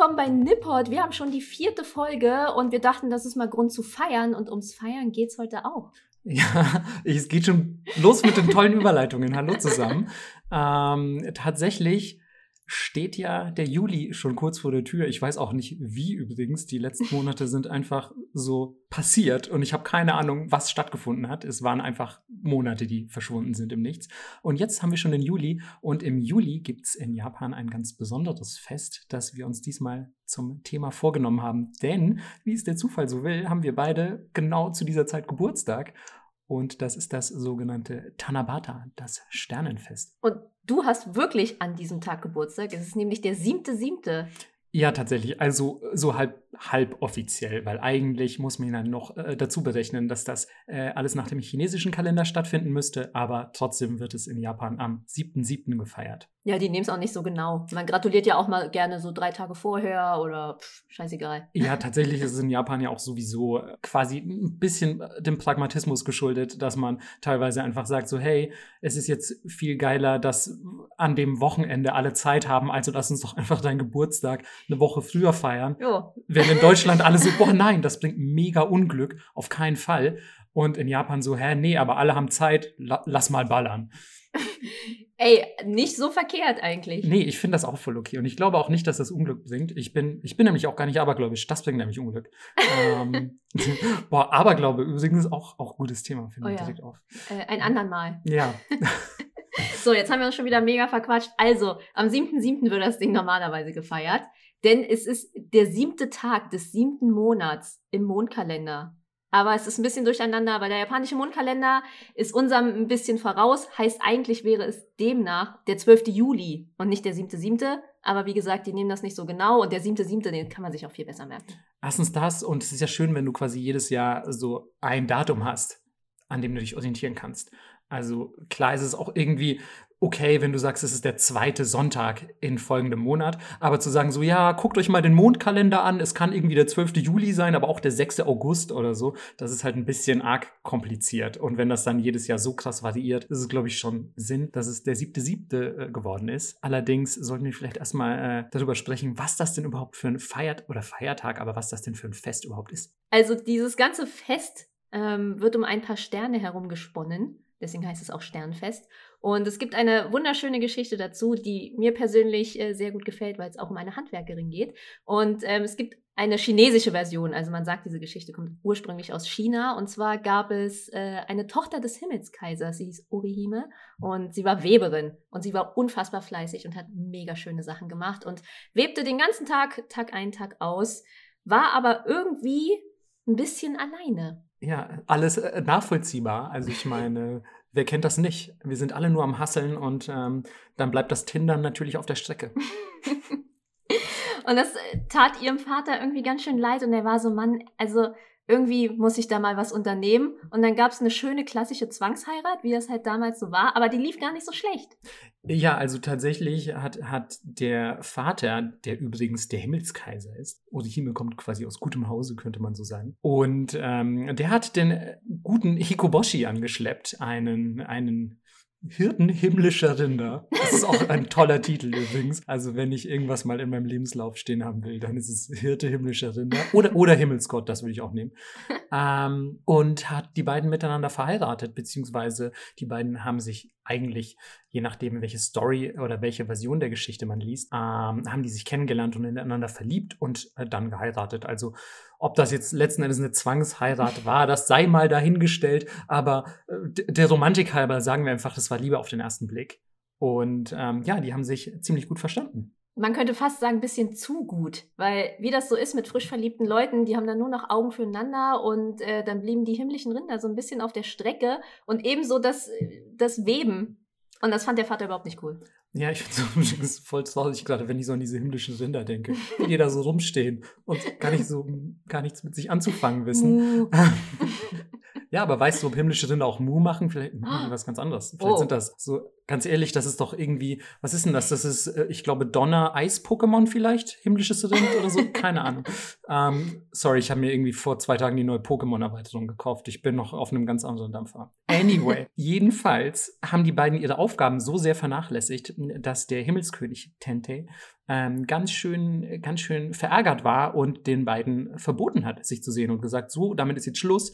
Willkommen bei Nipport. Wir haben schon die vierte Folge und wir dachten, das ist mal Grund zu feiern und ums Feiern geht es heute auch. Ja, es geht schon los mit den tollen Überleitungen. Hallo zusammen. Ähm, tatsächlich steht ja der Juli schon kurz vor der Tür. Ich weiß auch nicht, wie übrigens. Die letzten Monate sind einfach so passiert und ich habe keine Ahnung, was stattgefunden hat. Es waren einfach Monate, die verschwunden sind im Nichts. Und jetzt haben wir schon den Juli und im Juli gibt es in Japan ein ganz besonderes Fest, das wir uns diesmal zum Thema vorgenommen haben. Denn, wie es der Zufall so will, haben wir beide genau zu dieser Zeit Geburtstag. Und das ist das sogenannte Tanabata, das Sternenfest. Und du hast wirklich an diesem Tag Geburtstag. Es ist nämlich der siebte, siebte. Ja, tatsächlich. Also so halb, halb offiziell, weil eigentlich muss man dann noch äh, dazu berechnen, dass das äh, alles nach dem chinesischen Kalender stattfinden müsste, aber trotzdem wird es in Japan am 7.7. gefeiert. Ja, die nehmen es auch nicht so genau. Man gratuliert ja auch mal gerne so drei Tage vorher oder pff, scheißegal. Ja, tatsächlich ist es in Japan ja auch sowieso äh, quasi ein bisschen äh, dem Pragmatismus geschuldet, dass man teilweise einfach sagt, so hey, es ist jetzt viel geiler, dass an dem Wochenende alle Zeit haben, also lass uns doch einfach deinen Geburtstag eine Woche früher feiern. Jo. Während in Deutschland alle so, boah nein, das bringt mega Unglück, auf keinen Fall. Und in Japan so, hä, nee, aber alle haben Zeit, la lass mal ballern. Ey, nicht so verkehrt eigentlich. Nee, ich finde das auch voll okay. Und ich glaube auch nicht, dass das Unglück bringt. Ich bin, ich bin nämlich auch gar nicht abergläubisch. Das bringt nämlich Unglück. ähm, boah, Aberglaube übrigens auch, auch gutes Thema, finde Oh ich ja. direkt auf. Äh, ein andern Mal. Ja. So, jetzt haben wir uns schon wieder mega verquatscht. Also, am 7.7. wird das Ding normalerweise gefeiert. Denn es ist der siebte Tag des siebten Monats im Mondkalender. Aber es ist ein bisschen durcheinander, weil der japanische Mondkalender ist unserem ein bisschen voraus. Heißt, eigentlich wäre es demnach der 12. Juli und nicht der 7.7. Aber wie gesagt, die nehmen das nicht so genau. Und der 7.7., den kann man sich auch viel besser merken. Erstens das, und es ist ja schön, wenn du quasi jedes Jahr so ein Datum hast, an dem du dich orientieren kannst. Also klar ist es auch irgendwie okay, wenn du sagst, es ist der zweite Sonntag in folgendem Monat, aber zu sagen so, ja, guckt euch mal den Mondkalender an, es kann irgendwie der 12. Juli sein, aber auch der 6. August oder so, das ist halt ein bisschen arg kompliziert. Und wenn das dann jedes Jahr so krass variiert, ist es, glaube ich, schon Sinn, dass es der 7.7. äh, geworden ist. Allerdings sollten wir vielleicht erstmal äh, darüber sprechen, was das denn überhaupt für ein Feiert oder Feiertag, aber was das denn für ein Fest überhaupt ist. Also dieses ganze Fest ähm, wird um ein paar Sterne herum gesponnen. Deswegen heißt es auch Sternfest. Und es gibt eine wunderschöne Geschichte dazu, die mir persönlich äh, sehr gut gefällt, weil es auch um eine Handwerkerin geht. Und ähm, es gibt eine chinesische Version. Also man sagt, diese Geschichte kommt ursprünglich aus China. Und zwar gab es äh, eine Tochter des Himmelskaisers, sie hieß Orihime. Und sie war Weberin. Und sie war unfassbar fleißig und hat mega schöne Sachen gemacht. Und webte den ganzen Tag, Tag ein, Tag aus. War aber irgendwie ein bisschen alleine. Ja, alles äh, nachvollziehbar. Also ich meine, wer kennt das nicht? Wir sind alle nur am Hasseln und ähm, dann bleibt das Tindern natürlich auf der Strecke. Und das äh, tat ihrem Vater irgendwie ganz schön leid und er war so, Mann, also irgendwie muss ich da mal was unternehmen. Und dann gab es eine schöne klassische Zwangsheirat, wie das halt damals so war, aber die lief gar nicht so schlecht. Ja, also tatsächlich hat, hat der Vater, der übrigens der Himmelskaiser ist, Orihime kommt quasi aus gutem Hause, könnte man so sagen. Und ähm, der hat den äh, guten Hikoboshi angeschleppt, einen, einen Hirten himmlischer Rinder. Das ist auch ein toller Titel übrigens. Also wenn ich irgendwas mal in meinem Lebenslauf stehen haben will, dann ist es Hirte himmlischer Rinder oder, oder Himmelsgott, das würde ich auch nehmen. Ähm, und hat die beiden miteinander verheiratet, beziehungsweise die beiden haben sich eigentlich, je nachdem, welche Story oder welche Version der Geschichte man liest, ähm, haben die sich kennengelernt und ineinander verliebt und äh, dann geheiratet. Also ob das jetzt letzten Endes eine Zwangsheirat war, das sei mal dahingestellt, aber äh, der Romantik halber sagen wir einfach, das war Liebe auf den ersten Blick. Und ähm, ja, die haben sich ziemlich gut verstanden. Man könnte fast sagen, ein bisschen zu gut, weil wie das so ist mit frisch verliebten Leuten, die haben dann nur noch Augen füreinander und äh, dann blieben die himmlischen Rinder so ein bisschen auf der Strecke und ebenso das, das Weben. Und das fand der Vater überhaupt nicht cool. Ja, ich finde es voll traurig gerade, wenn ich so an diese himmlischen Rinder denke, die da so rumstehen und gar nicht so gar nichts mit sich anzufangen wissen. Ja, aber weißt du, ob himmlische Rinder auch Mu machen? Vielleicht machen die was ganz anderes. Vielleicht Oh. sind das so, ganz ehrlich, das ist doch irgendwie, was ist denn das? Das ist, äh, ich glaube, Donner-Eis-Pokémon vielleicht? Himmlisches Rind oder so? Keine Ahnung. Ähm, sorry, ich habe mir irgendwie vor zwei Tagen die neue Pokémon-Erweiterung gekauft. Ich bin noch auf einem ganz anderen Dampfer. Anyway, jedenfalls haben die beiden ihre Aufgaben so sehr vernachlässigt, dass der Himmelskönig Tente ähm, ganz schön, ganz schön verärgert war und den beiden verboten hat, sich zu sehen und gesagt, so, damit ist jetzt Schluss.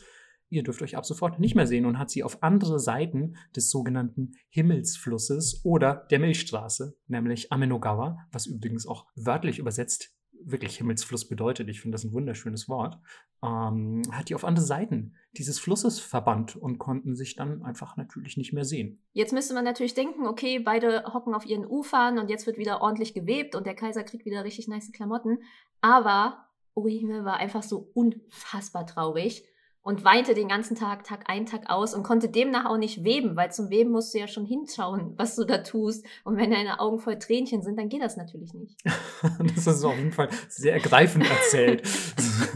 Ihr dürft euch ab sofort nicht mehr sehen und hat sie auf andere Seiten des sogenannten Himmelsflusses oder der Milchstraße, nämlich Amenogawa, was übrigens auch wörtlich übersetzt wirklich Himmelsfluss bedeutet. Ich finde das ein wunderschönes Wort. Ähm, hat die auf andere Seiten dieses Flusses verbannt und konnten sich dann einfach natürlich nicht mehr sehen. Jetzt müsste man natürlich denken, okay, beide hocken auf ihren Ufern und jetzt wird wieder ordentlich gewebt und der Kaiser kriegt wieder richtig nice Klamotten. Aber Orihime war einfach so unfassbar traurig und weinte den ganzen Tag, Tag ein, Tag aus und konnte demnach auch nicht weben, weil zum Weben musst du ja schon hinschauen, was du da tust. Und wenn deine Augen voll Tränchen sind, dann geht das natürlich nicht. das ist auf jeden Fall sehr ergreifend erzählt.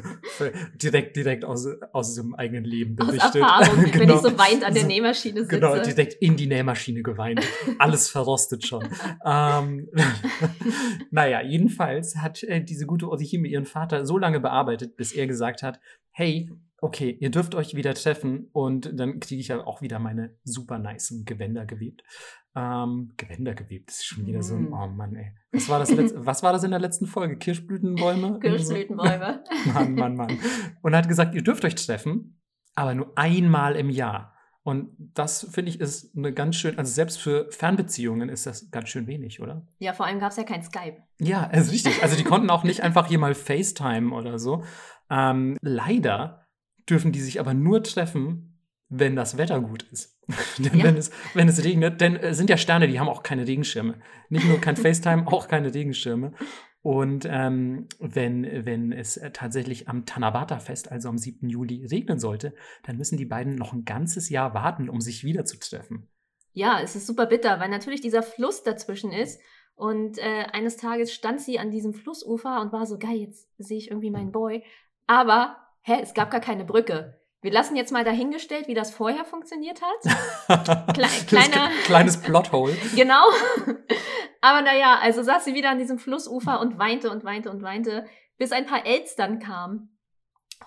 direkt, direkt aus, aus dem eigenen Leben Aus berichtet. Erfahrung, wenn Genau. ich so weint an der Nähmaschine sitze. Genau, direkt in die Nähmaschine geweint. Alles verrostet schon. ähm, naja, jedenfalls hat äh, diese gute Orihime ihren Vater so lange bearbeitet, bis er gesagt hat, hey, okay, ihr dürft euch wieder treffen und dann kriege ich ja auch wieder meine super nicen Gewänder gewebt. Ähm, Gewänder gewebt, das ist schon wieder so ein, Mm. oh Mann, ey. Was war das, letz- was war das in der letzten Folge? Kirschblütenbäume? Kirschblütenbäume. Mann, Mann, Mann. Und er hat gesagt, ihr dürft euch treffen, aber nur einmal im Jahr. Und das finde ich ist eine ganz schön, also selbst für Fernbeziehungen ist das ganz schön wenig, oder? Ja, vor allem gab es ja kein Skype. Ja, also richtig. Also die konnten auch nicht einfach hier mal FaceTime oder so. Ähm, leider dürfen die sich aber nur treffen, wenn das Wetter gut ist. denn Ja. wenn, es, wenn es regnet, denn es sind ja Sterne, die haben auch keine Regenschirme. Nicht nur kein FaceTime, auch keine Regenschirme. Und ähm, wenn, wenn es äh, tatsächlich am Tanabata-Fest, also am 7. Juli, regnen sollte, dann müssen die beiden noch ein ganzes Jahr warten, um sich wiederzutreffen. Ja, es ist super bitter, weil natürlich dieser Fluss dazwischen ist. Und äh, eines Tages stand sie an diesem Flussufer und war so, geil, jetzt sehe ich irgendwie meinen Boy. Aber, hä, es gab gar keine Brücke. Wir lassen jetzt mal dahingestellt, wie das vorher funktioniert hat. Das kleiner- kleines Plothole. Genau. Aber naja, also saß sie wieder an diesem Flussufer und weinte und weinte und weinte, bis ein paar Elstern kamen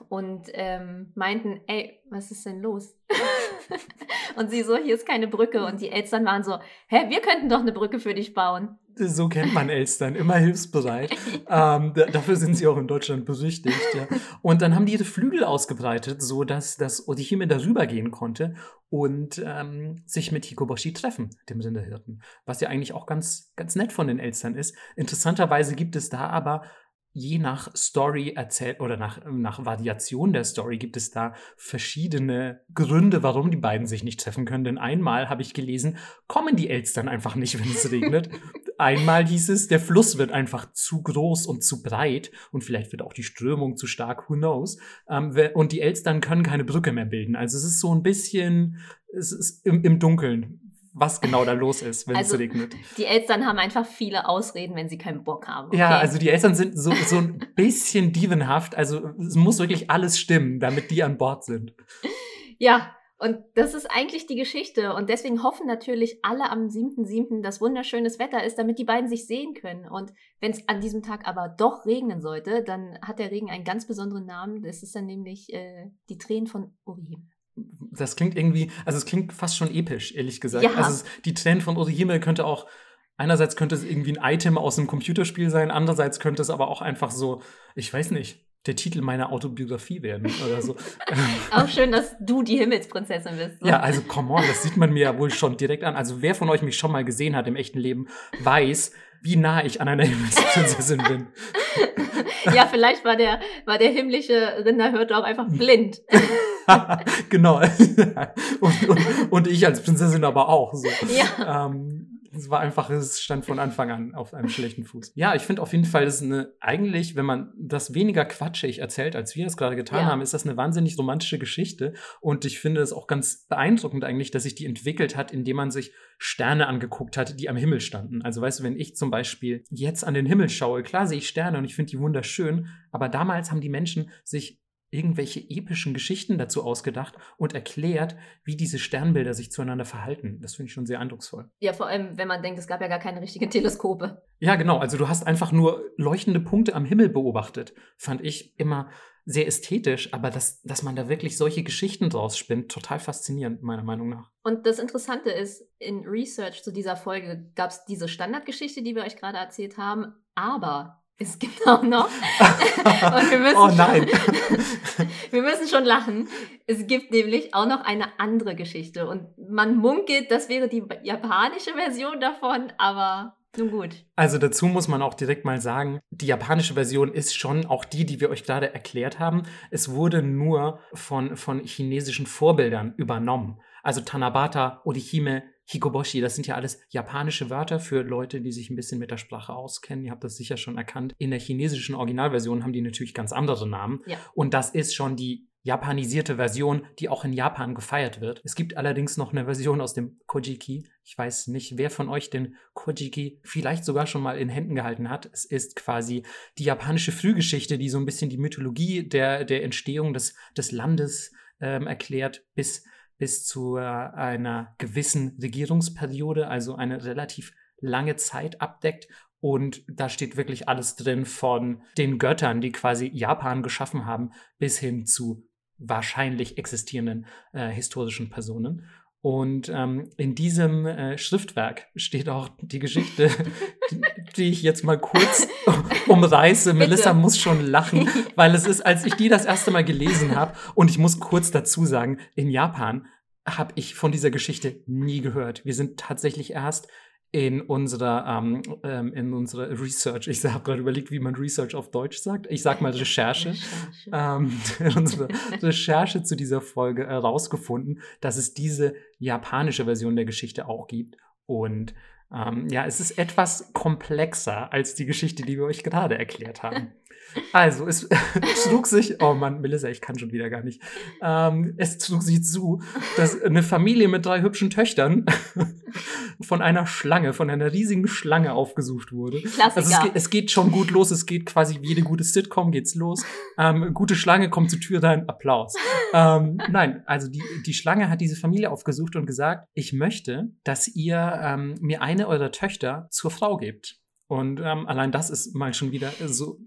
und ähm, meinten, ey, was ist denn los? und sie so, hier ist keine Brücke. Und die Elstern waren so, hä, wir könnten doch eine Brücke für dich bauen. So kennt man Elstern, immer hilfsbereit. ähm, da, dafür sind sie auch in Deutschland berüchtigt. Ja. Und dann haben die ihre Flügel ausgebreitet, so dass das Orihime darüber gehen konnte und ähm, sich mit Hikoboshi treffen, dem Rinderhirten. Was ja eigentlich auch ganz, ganz nett von den Elstern ist. Interessanterweise gibt es da aber je nach Story erzählt oder nach, nach Variation der Story gibt es da verschiedene Gründe, warum die beiden sich nicht treffen können. Denn einmal habe ich gelesen, kommen die Elstern einfach nicht, wenn es regnet. Einmal hieß es, der Fluss wird einfach zu groß und zu breit und vielleicht wird auch die Strömung zu stark, who knows. Ähm, und die Elstern können keine Brücke mehr bilden. Also es ist so ein bisschen, es ist im, im Dunkeln, was genau da los ist, wenn Also, es regnet. Die Elstern haben einfach viele Ausreden, wenn sie keinen Bock haben. Okay? Ja, also die Eltern sind so, so ein bisschen dievenhaft. Also es muss wirklich alles stimmen, damit die an Bord sind. Ja, und das ist eigentlich die Geschichte. Und deswegen hoffen natürlich alle am 7.7., dass wunderschönes Wetter ist, damit die beiden sich sehen können. Und wenn es an diesem Tag aber doch regnen sollte, dann hat der Regen einen ganz besonderen Namen. Das ist dann nämlich äh, die Tränen von Orihime. Das klingt irgendwie, also es klingt fast schon episch, ehrlich gesagt. Ja. Also es, die Tränen von Orihime könnte auch, einerseits könnte es irgendwie ein Item aus einem Computerspiel sein, andererseits könnte es aber auch einfach so, ich weiß nicht, der Titel meiner Autobiografie werden oder so. Auch schön, dass du die Himmelsprinzessin bist. so. Ja, also come on, das sieht man mir ja wohl schon direkt an. Also wer von euch mich schon mal gesehen hat im echten Leben, weiß, wie nah ich an einer Himmelsprinzessin bin. ja, vielleicht war der, war der himmlische Rinderhirte auch einfach blind. genau. und, und, und ich als Prinzessin aber auch. So. ja. Ähm, es war einfach, es stand von Anfang an auf einem schlechten Fuß. Ja, ich finde auf jeden Fall, das ist eine, eigentlich, wenn man das weniger quatschig erzählt, als wir es gerade getan Ja. haben, ist das eine wahnsinnig romantische Geschichte. Und ich finde es auch ganz beeindruckend eigentlich, dass sich die entwickelt hat, indem man sich Sterne angeguckt hat, die am Himmel standen. Also weißt du, wenn ich zum Beispiel jetzt an den Himmel schaue, klar sehe ich Sterne und ich finde die wunderschön, aber damals haben die Menschen sich irgendwelche epischen Geschichten dazu ausgedacht und erklärt, wie diese Sternbilder sich zueinander verhalten. Das finde ich schon sehr eindrucksvoll. Ja, vor allem, wenn man denkt, es gab ja gar keine richtigen Teleskope. Ja, genau. Also du hast einfach nur leuchtende Punkte am Himmel beobachtet. Fand ich immer sehr ästhetisch, aber dass, dass man da wirklich solche Geschichten draus spinnt, total faszinierend, meiner Meinung nach. Und das Interessante ist, in Research zu dieser Folge gab es diese Standardgeschichte, die wir euch gerade erzählt haben, aber es gibt auch noch. und wir müssen oh nein. Schon, wir müssen schon lachen. Es gibt nämlich auch noch eine andere Geschichte. Und man munkelt, das wäre die japanische Version davon, aber nun gut. Also dazu muss man auch direkt mal sagen, die japanische Version ist schon auch die, die wir euch gerade erklärt haben. Es wurde nur von, von chinesischen Vorbildern übernommen. Also Tanabata, Orihime, Hikoboshi, das sind ja alles japanische Wörter für Leute, die sich ein bisschen mit der Sprache auskennen. Ihr habt das sicher schon erkannt. In der chinesischen Originalversion haben die natürlich ganz andere Namen. Ja. Und das ist schon die japanisierte Version, die auch in Japan gefeiert wird. Es gibt allerdings noch eine Version aus dem Kojiki. Ich weiß nicht, wer von euch den Kojiki vielleicht sogar schon mal in Händen gehalten hat. Es ist quasi die japanische Frühgeschichte, die so ein bisschen die Mythologie der, der Entstehung des, des Landes ähm, erklärt, bis bis zu äh, einer gewissen Regierungsperiode, also eine relativ lange Zeit abdeckt. Und da steht wirklich alles drin von den Göttern, die quasi Japan geschaffen haben, bis hin zu wahrscheinlich existierenden äh, historischen Personen. Und ähm, in diesem äh, Schriftwerk steht auch die Geschichte, die, die ich jetzt mal kurz umreiße. Melissa muss schon lachen, weil es ist, als ich die das erste Mal gelesen habe, und ich muss kurz dazu sagen, in Japan habe ich von dieser Geschichte nie gehört. Wir sind tatsächlich erst in unserer, ähm, ähm, in unserer Research, ich habe gerade überlegt, wie man Research auf Deutsch sagt. Ich sage mal Recherche. Recherche. Ähm, in unserer Recherche zu dieser Folge herausgefunden, dass es diese japanische Version der Geschichte auch gibt. Und ähm, ja, es ist etwas komplexer als die Geschichte, die wir euch gerade erklärt haben. Also, es schlug sich, oh Mann, Melissa, ich kann schon wieder gar nicht. Ähm, es trug sich zu, dass eine Familie mit drei hübschen Töchtern von einer Schlange, von einer riesigen Schlange aufgesucht wurde. Klassiker. Also es, geht, es geht schon gut los, es geht quasi wie jede gute Sitcom geht's los. Ähm, gute Schlange kommt zur Tür rein, Applaus. Ähm, nein, also die, die Schlange hat diese Familie aufgesucht und gesagt, ich möchte, dass ihr ähm, mir eine eurer Töchter zur Frau gebt. Und ähm, allein das ist mal schon wieder so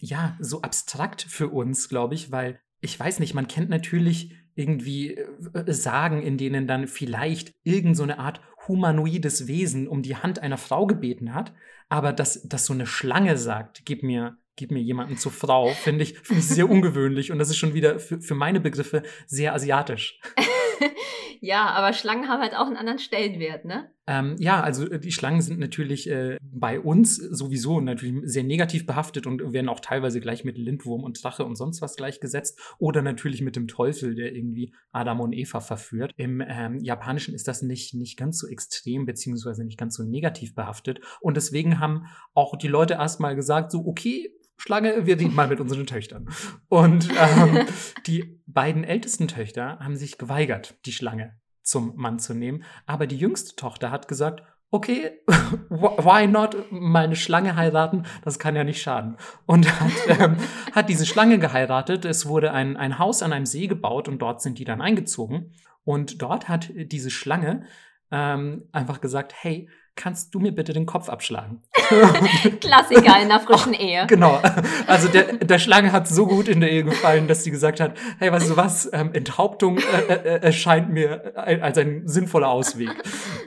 ja, so abstrakt für uns, glaube ich, weil ich weiß nicht, man kennt natürlich irgendwie äh, Sagen, in denen dann vielleicht irgend so eine Art humanoides Wesen um die Hand einer Frau gebeten hat, aber dass, dass so eine Schlange sagt, gib mir, gib mir jemanden zur Frau, finde ich, find ich sehr ungewöhnlich und das ist schon wieder für, für meine Begriffe sehr asiatisch. ja, aber Schlangen haben halt auch einen anderen Stellenwert, ne? Ähm, ja, also äh, die Schlangen sind natürlich äh, bei uns sowieso natürlich sehr negativ behaftet und werden auch teilweise gleich mit Lindwurm und Drache und sonst was gleichgesetzt. Oder natürlich mit dem Teufel, der irgendwie Adam und Eva verführt. Im ähm, Japanischen ist das nicht, nicht ganz so extrem, beziehungsweise nicht ganz so negativ behaftet. Und deswegen haben auch die Leute erstmal gesagt, so, okay, Schlange, wir reden mal mit unseren Töchtern. Und ähm, die beiden ältesten Töchter haben sich geweigert, die Schlange zum Mann zu nehmen. Aber die jüngste Tochter hat gesagt, okay, why not meine Schlange heiraten? Das kann ja nicht schaden. Und hat, ähm, hat diese Schlange geheiratet. Es wurde ein, ein Haus an einem See gebaut und dort sind die dann eingezogen. Und dort hat diese Schlange ähm, einfach gesagt, hey, kannst du mir bitte den Kopf abschlagen? Klassiker in einer frischen Ehe. Genau. Also der, der Schlange hat so gut in der Ehe gefallen, dass sie gesagt hat, hey, weißt du was, ähm, Enthauptung äh, äh, erscheint mir als ein sinnvoller Ausweg.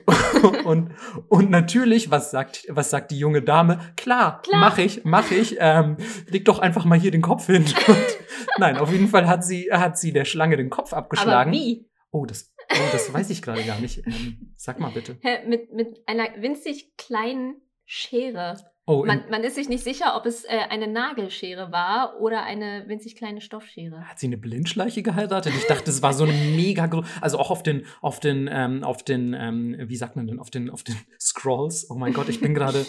und, und natürlich, was sagt, was sagt die junge Dame? Klar, Klar. mach ich, mach ich. Ähm, leg doch einfach mal hier den Kopf hin. Und, nein, auf jeden Fall hat sie, hat sie der Schlange den Kopf abgeschlagen. Aber wie? Oh, das, oh, das weiß ich gerade gar nicht. Ähm, sag mal bitte. Mit, mit einer winzig kleinen Schere. Oh, man, man, ist sich nicht sicher, ob es äh, eine Nagelschere war oder eine winzig kleine Stoffschere. Hat sie eine Blindschleiche geheiratet? Ich dachte, es war so eine mega große. Also auch auf den, auf den, ähm, auf den, ähm, wie sagt man denn, auf den, auf den Scrolls. Oh mein Gott, ich bin gerade.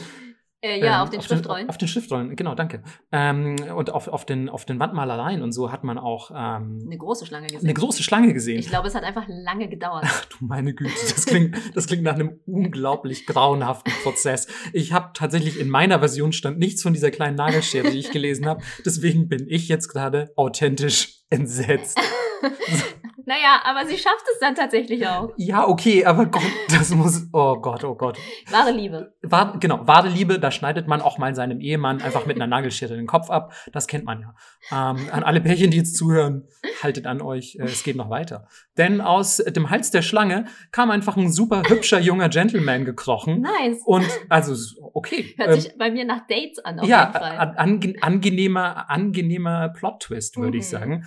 Äh, ja, Ähm, auf den Schriftrollen. Den, auf den Schriftrollen, genau, danke. Ähm, und auf, auf, den, auf den Wandmalereien und so hat man auch ähm, eine große Schlange gesehen. eine große Schlange gesehen. ich glaube, es hat einfach lange gedauert. Ach du meine Güte, das klingt, das klingt nach einem unglaublich grauenhaften Prozess. Ich habe tatsächlich in meiner Version stand nichts von dieser kleinen Nagelschere, die ich gelesen habe. Deswegen bin ich jetzt gerade authentisch entsetzt. naja, aber sie schafft es dann tatsächlich auch. Ja, okay, aber Gott, das muss. Oh Gott, oh Gott. Wahre Liebe. War, genau, wahre Liebe, da schneidet man auch mal seinem Ehemann einfach mit einer Nagelschere den Kopf ab. Das kennt man ja. Ähm, an alle Pärchen, die jetzt zuhören, haltet an euch, äh, es geht noch weiter. Denn aus dem Hals der Schlange kam einfach ein super hübscher junger Gentleman gekrochen. Nice. Und also, okay. Hört ähm, sich bei mir nach Dates an, auf ja, jeden Fall. an, ange, angenehmer, angenehmer Plot-Twist, würde ich Mhm. sagen.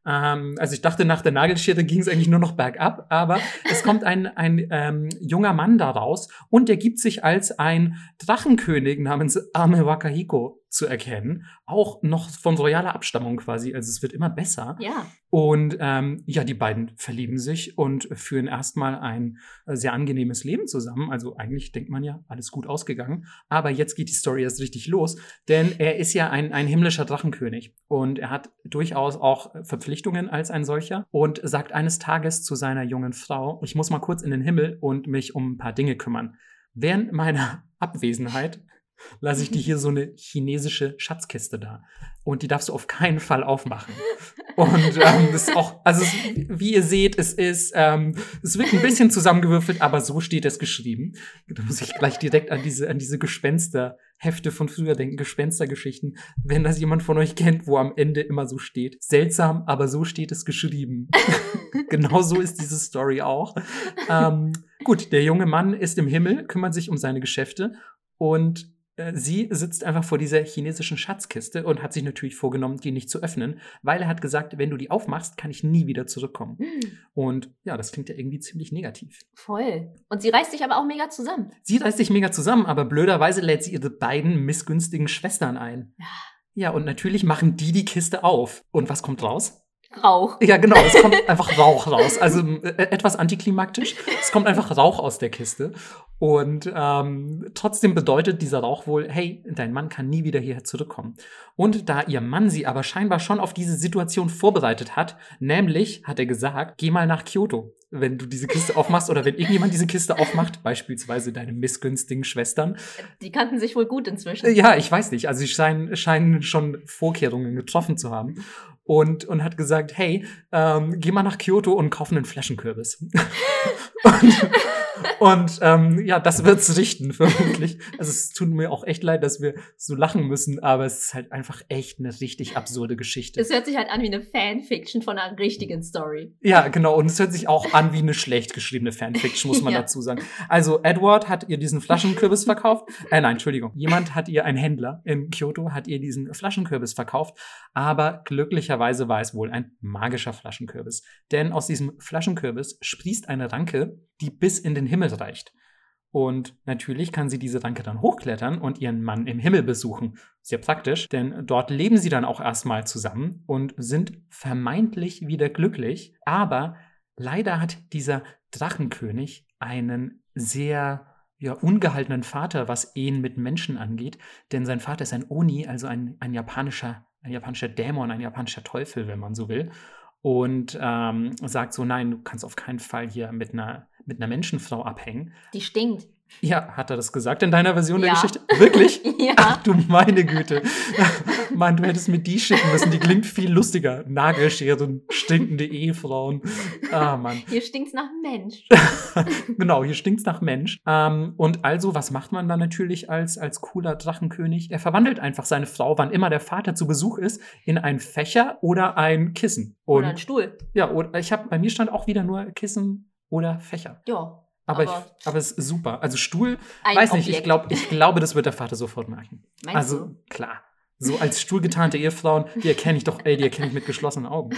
Ähm, also ich dachte, nach der Nagelschere ging es eigentlich nur noch bergab, aber es kommt ein, ein ähm, junger Mann da raus und der gibt sich als ein Drachenkönig namens Ame Wakahiko zu erkennen. Auch noch von royaler Abstammung quasi, also es wird immer besser. ja. Und ähm, ja, die beiden verlieben sich und führen erstmal ein äh, sehr angenehmes Leben zusammen. Also eigentlich denkt man ja, alles gut ausgegangen. Aber jetzt geht die Story erst richtig los, denn er ist ja ein, ein himmlischer Drachenkönig und er hat durchaus auch Verpflichtungen als ein solcher und sagt eines Tages zu seiner jungen Frau, ich muss mal kurz in den Himmel und mich um ein paar Dinge kümmern. Während meiner Abwesenheit lasse ich dir hier so eine chinesische Schatzkiste da. Und die darfst du auf keinen Fall aufmachen. Und ähm, das ist auch, also es, wie ihr seht, es ist, ähm, es wird ein bisschen zusammengewürfelt, aber so steht es geschrieben. Da muss ich gleich direkt an diese, an diese Gespensterhefte von früher denken, Gespenstergeschichten. Wenn das jemand von euch kennt, wo am Ende immer so steht. Seltsam, aber so steht es geschrieben. genau so ist diese Story auch. Ähm, gut, der junge Mann ist im Himmel, kümmert sich um seine Geschäfte und sie sitzt einfach vor dieser chinesischen Schatzkiste und hat sich natürlich vorgenommen, die nicht zu öffnen, weil er hat gesagt, wenn du die aufmachst, kann ich nie wieder zurückkommen. Hm, Und ja, das klingt ja irgendwie ziemlich negativ. Voll. Und sie reißt sich aber auch mega zusammen. Sie reißt sich mega zusammen, aber blöderweise lädt sie ihre beiden missgünstigen Schwestern ein. Ja. Ja, und natürlich machen die die Kiste auf. Und was kommt raus? Rauch. Ja, genau, es kommt einfach Rauch raus. Also äh, etwas antiklimaktisch. Es kommt einfach Rauch aus der Kiste. Und ähm, trotzdem bedeutet dieser Rauch wohl, hey, dein Mann kann nie wieder hierher zurückkommen. Und da ihr Mann sie aber scheinbar schon auf diese Situation vorbereitet hat, nämlich hat er gesagt, geh mal nach Kyoto, wenn du diese Kiste aufmachst oder wenn irgendjemand diese Kiste aufmacht, beispielsweise deine missgünstigen Schwestern. Die kannten sich wohl gut inzwischen. Ja, ich weiß nicht. Also sie scheinen, scheinen schon Vorkehrungen getroffen zu haben. Und, und hat gesagt, hey, ähm, geh mal nach Kyoto und kauf einen Flaschenkürbis. und und ähm, ja, das wird's richten, vermutlich. Also es tut mir auch echt leid, dass wir so lachen müssen, aber es ist halt einfach echt eine richtig absurde Geschichte. Es hört sich halt an wie eine Fanfiction von einer richtigen Story. Ja, genau. Und es hört sich auch an wie eine schlecht geschriebene Fanfiction, muss man Ja. dazu sagen. Also, Edward hat ihr diesen Flaschenkürbis verkauft. Äh, nein, Entschuldigung. Jemand hat ihr, ein Händler in Kyoto, hat ihr diesen Flaschenkürbis verkauft. Aber glücklicherweise war es wohl ein magischer Flaschenkürbis. Denn aus diesem Flaschenkürbis sprießt eine Ranke, die bis in den Himmel reicht. Und natürlich kann sie diese Ranke dann hochklettern und ihren Mann im Himmel besuchen. Sehr praktisch, denn dort leben sie dann auch erstmal zusammen und sind vermeintlich wieder glücklich. Aber leider hat dieser Drachenkönig einen sehr ja, ungehaltenen Vater, was Ehen mit Menschen angeht. Denn sein Vater ist ein Oni, also ein, ein japanischer, ein japanischer Dämon, ein japanischer Teufel, wenn man so will. Und ähm, sagt so, nein, du kannst auf keinen Fall hier mit einer, mit einer Menschenfrau abhängen. Die stinkt. Ja, hat er das gesagt in deiner Version der Ja. Geschichte? Wirklich? Ja. Ach du meine Güte. Mann, du hättest mir die schicken müssen. Die klingt viel lustiger. Nagelscheren, stinkende Ehefrauen. Ah, Mann. Hier stinkt's nach Mensch. genau, hier stinkt's nach Mensch. Ähm, und also, was macht man dann natürlich als, als cooler Drachenkönig? Er verwandelt einfach seine Frau, wann immer der Vater zu Besuch ist, in einen Fächer oder ein Kissen. Und Oder ein Stuhl. ja, oder ich habe bei mir stand auch wieder nur Kissen oder Fächer. Ja. Aber, Aber- ich, aber es ist super. Also Stuhl, weiß nicht, ich, glaub, ich glaube, das wird der Vater sofort merken. Meinst also du? klar. So als stuhlgetarnte Ehefrauen, die erkenne ich doch, ey, die erkenne ich mit geschlossenen Augen.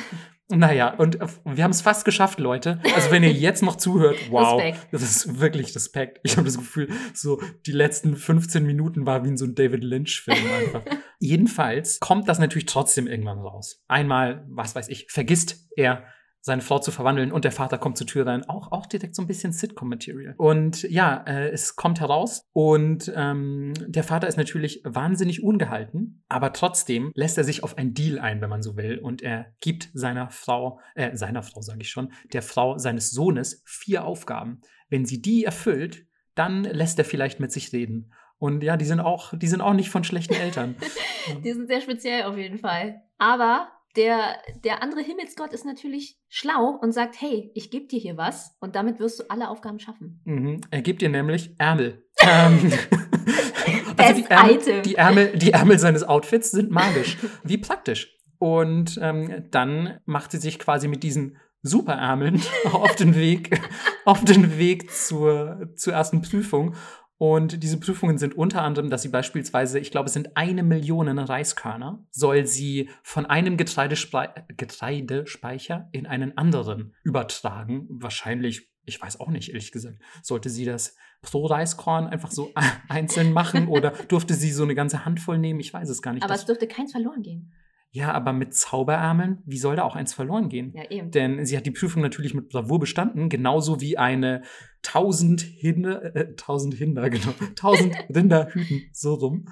Naja, und äh, wir haben es fast geschafft, Leute. Also wenn ihr jetzt noch zuhört, wow, Respekt. das ist wirklich Respekt. Ich habe das Gefühl, so die letzten 15 Minuten war wie in so ein David Lynch-Film einfach. Jedenfalls kommt das natürlich trotzdem irgendwann raus. Einmal, was weiß ich, vergisst er seine Frau zu verwandeln und der Vater kommt zur Tür rein. Auch, auch direkt so ein bisschen Sitcom-Material. Und ja, äh, es kommt heraus und ähm, der Vater ist natürlich wahnsinnig ungehalten, aber trotzdem lässt er sich auf einen Deal ein, wenn man so will. Und er gibt seiner Frau, äh, seiner Frau sage ich schon, der Frau seines Sohnes vier Aufgaben. Wenn sie die erfüllt, dann lässt er vielleicht mit sich reden. Und ja, die sind auch, die sind auch nicht von schlechten Eltern. die sind sehr speziell auf jeden Fall. Aber der, der andere Himmelsgott ist natürlich schlau und sagt, hey, ich gebe dir hier was und damit wirst du alle Aufgaben schaffen. Mhm. Er gibt dir nämlich Ärmel. ähm, also die Ärmel, die, Ärmel, die Ärmel seines Outfits sind magisch. Wie praktisch. Und ähm, dann macht sie sich quasi mit diesen Superärmeln auf den Weg, auf den Weg zur, zur ersten Prüfung und diese Prüfungen sind unter anderem, dass sie beispielsweise, ich glaube, es sind eine Million Reiskörner, soll sie von einem Getreidespe Getreidespeicher in einen anderen übertragen. Wahrscheinlich, ich weiß auch nicht, ehrlich gesagt, sollte sie das pro Reiskorn einfach so einzeln machen oder durfte sie so eine ganze Handvoll nehmen? Ich weiß es gar nicht. Aber es dürfte keins verloren gehen. Ja, aber mit Zauberärmeln, wie soll da auch eins verloren gehen? Ja, eben. Denn sie hat die Prüfung natürlich mit Bravour bestanden, genauso wie eine tausend Hinder, äh, tausend Hinder, genau, tausend Rinder hüten, so rum.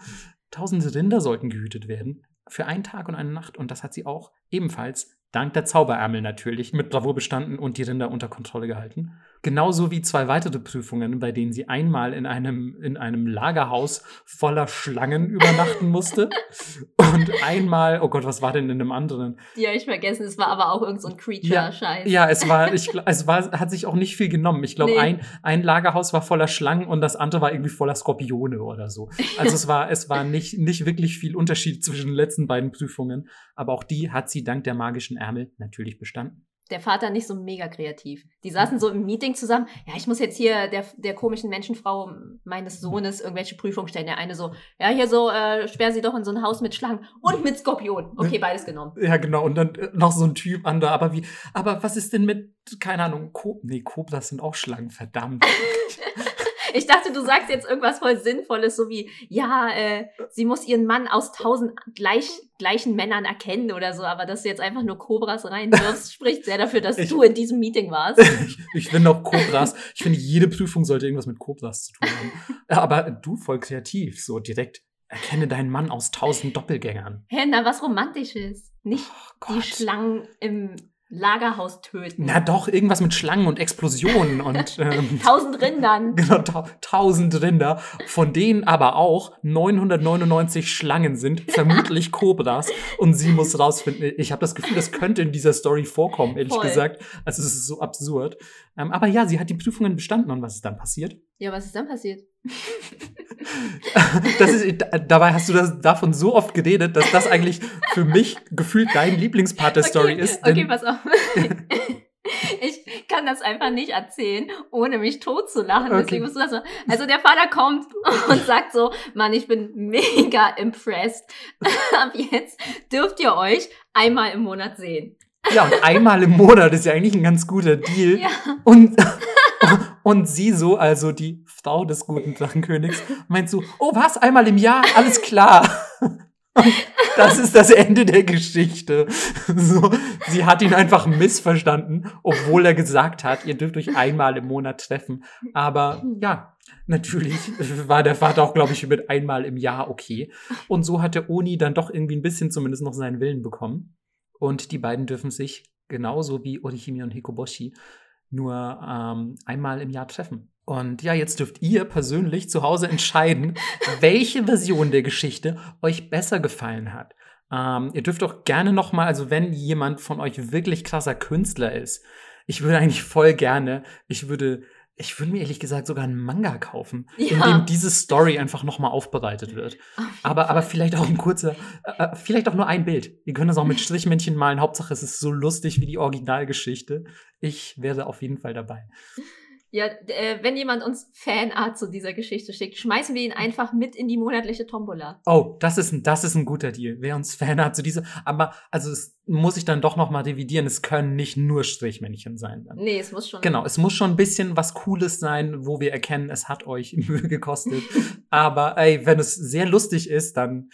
Tausend Rinder sollten gehütet werden für einen Tag und eine Nacht und das hat sie auch ebenfalls dank der Zauberärmel natürlich mit Bravour bestanden und die Rinder unter Kontrolle gehalten. Genauso wie zwei weitere Prüfungen, bei denen sie einmal in einem, in einem Lagerhaus voller Schlangen übernachten musste. und einmal, oh Gott, was war denn in einem anderen? Die habe ich vergessen, es war aber auch irgendein so Creature-Scheiß. Ja, ja, es war, ich, es war, hat sich auch nicht viel genommen. Ich glaube, nee. ein, ein Lagerhaus war voller Schlangen und das andere war irgendwie voller Skorpione oder so. Also es war, es war nicht, nicht wirklich viel Unterschied zwischen den letzten beiden Prüfungen. Aber auch die hat sie dank der magischen Ärmel natürlich bestanden der Vater nicht so mega kreativ. Die saßen so im Meeting zusammen. Ja, ich muss jetzt hier der, der komischen Menschenfrau meines Sohnes irgendwelche Prüfungen stellen. Der eine so, ja, hier so, äh, sperr sie doch in so ein Haus mit Schlangen und mit Skorpion. Okay, beides genommen. Ja, genau. Und dann äh, noch so ein Typ an da. Aber wie, aber was ist denn mit, keine Ahnung, Ko nee, Kobras sind auch Schlangen, verdammt. Ich dachte, du sagst jetzt irgendwas voll Sinnvolles, so wie, ja, äh, sie muss ihren Mann aus tausend gleich, gleichen Männern erkennen oder so, aber dass du jetzt einfach nur Cobras reinwirfst, spricht sehr dafür, dass ich, du in diesem Meeting warst. ich, ich finde auch Cobras, ich finde, jede Prüfung sollte irgendwas mit Cobras zu tun haben. Aber du voll kreativ, so direkt. Erkenne deinen Mann aus tausend Doppelgängern. Hä, na, was Romantisches. Nicht oh die Schlangen im Lagerhaus töten. Na doch, irgendwas mit Schlangen und Explosionen und ähm, tausend Rindern. Genau, ta tausend Rinder, von denen aber auch 999 Schlangen sind, vermutlich Kobras. Und sie muss rausfinden. Ich habe das Gefühl, das könnte in dieser Story vorkommen, ehrlich Voll. gesagt. Also es ist so absurd. Ähm, aber ja, sie hat die Prüfungen bestanden. Und was ist dann passiert? Ja, was ist dann passiert? ist, dabei hast du das davon so oft geredet, dass das eigentlich für mich gefühlt dein Lieblingspart der okay, Story ist. Okay, pass auf. ich kann das einfach nicht erzählen, ohne mich tot zu lachen. Okay. Deswegen musst du das mal. Also der Vater kommt und sagt so, Mann, ich bin mega impressed. Ab jetzt dürft ihr euch einmal im Monat sehen. Ja, und einmal im Monat ist ja eigentlich ein ganz guter Deal. Ja. Und, und sie so, also die Frau des guten Drachenkönigs, meint so, oh was, einmal im Jahr, alles klar. Das ist das Ende der Geschichte. So, sie hat ihn einfach missverstanden, obwohl er gesagt hat, ihr dürft euch einmal im Monat treffen. Aber ja, natürlich war der Vater auch, glaube ich, mit einmal im Jahr okay. Und so hat der Oni dann doch irgendwie ein bisschen zumindest noch seinen Willen bekommen. Und die beiden dürfen sich genauso wie Orihime und Hikoboshi nur ähm, einmal im Jahr treffen. Und ja, jetzt dürft ihr persönlich zu Hause entscheiden, welche Version der Geschichte euch besser gefallen hat. Ähm, ihr dürft auch gerne noch mal, also wenn jemand von euch wirklich krasser Künstler ist, ich würde eigentlich voll gerne, ich würde ich würde mir ehrlich gesagt sogar einen Manga kaufen, ja. in dem diese Story einfach nochmal aufbereitet wird. Aber, aber vielleicht auch ein kurzer, äh, äh, vielleicht auch nur ein Bild. Ihr könnt das auch mit Strichmännchen malen. Hauptsache, es ist so lustig wie die Originalgeschichte. Ich wäre auf jeden Fall dabei. Ja, äh, wenn jemand uns Fanart zu dieser Geschichte schickt, schmeißen wir ihn einfach mit in die monatliche Tombola. Oh, das ist ein, das ist ein guter Deal. Wer uns Fanart zu dieser, aber also es muss ich dann doch noch mal revidieren. Es können nicht nur Strichmännchen sein. Dann. Nee, es muss schon. Genau, es muss schon ein bisschen was Cooles sein, wo wir erkennen, es hat euch Mühe gekostet. aber ey, wenn es sehr lustig ist, dann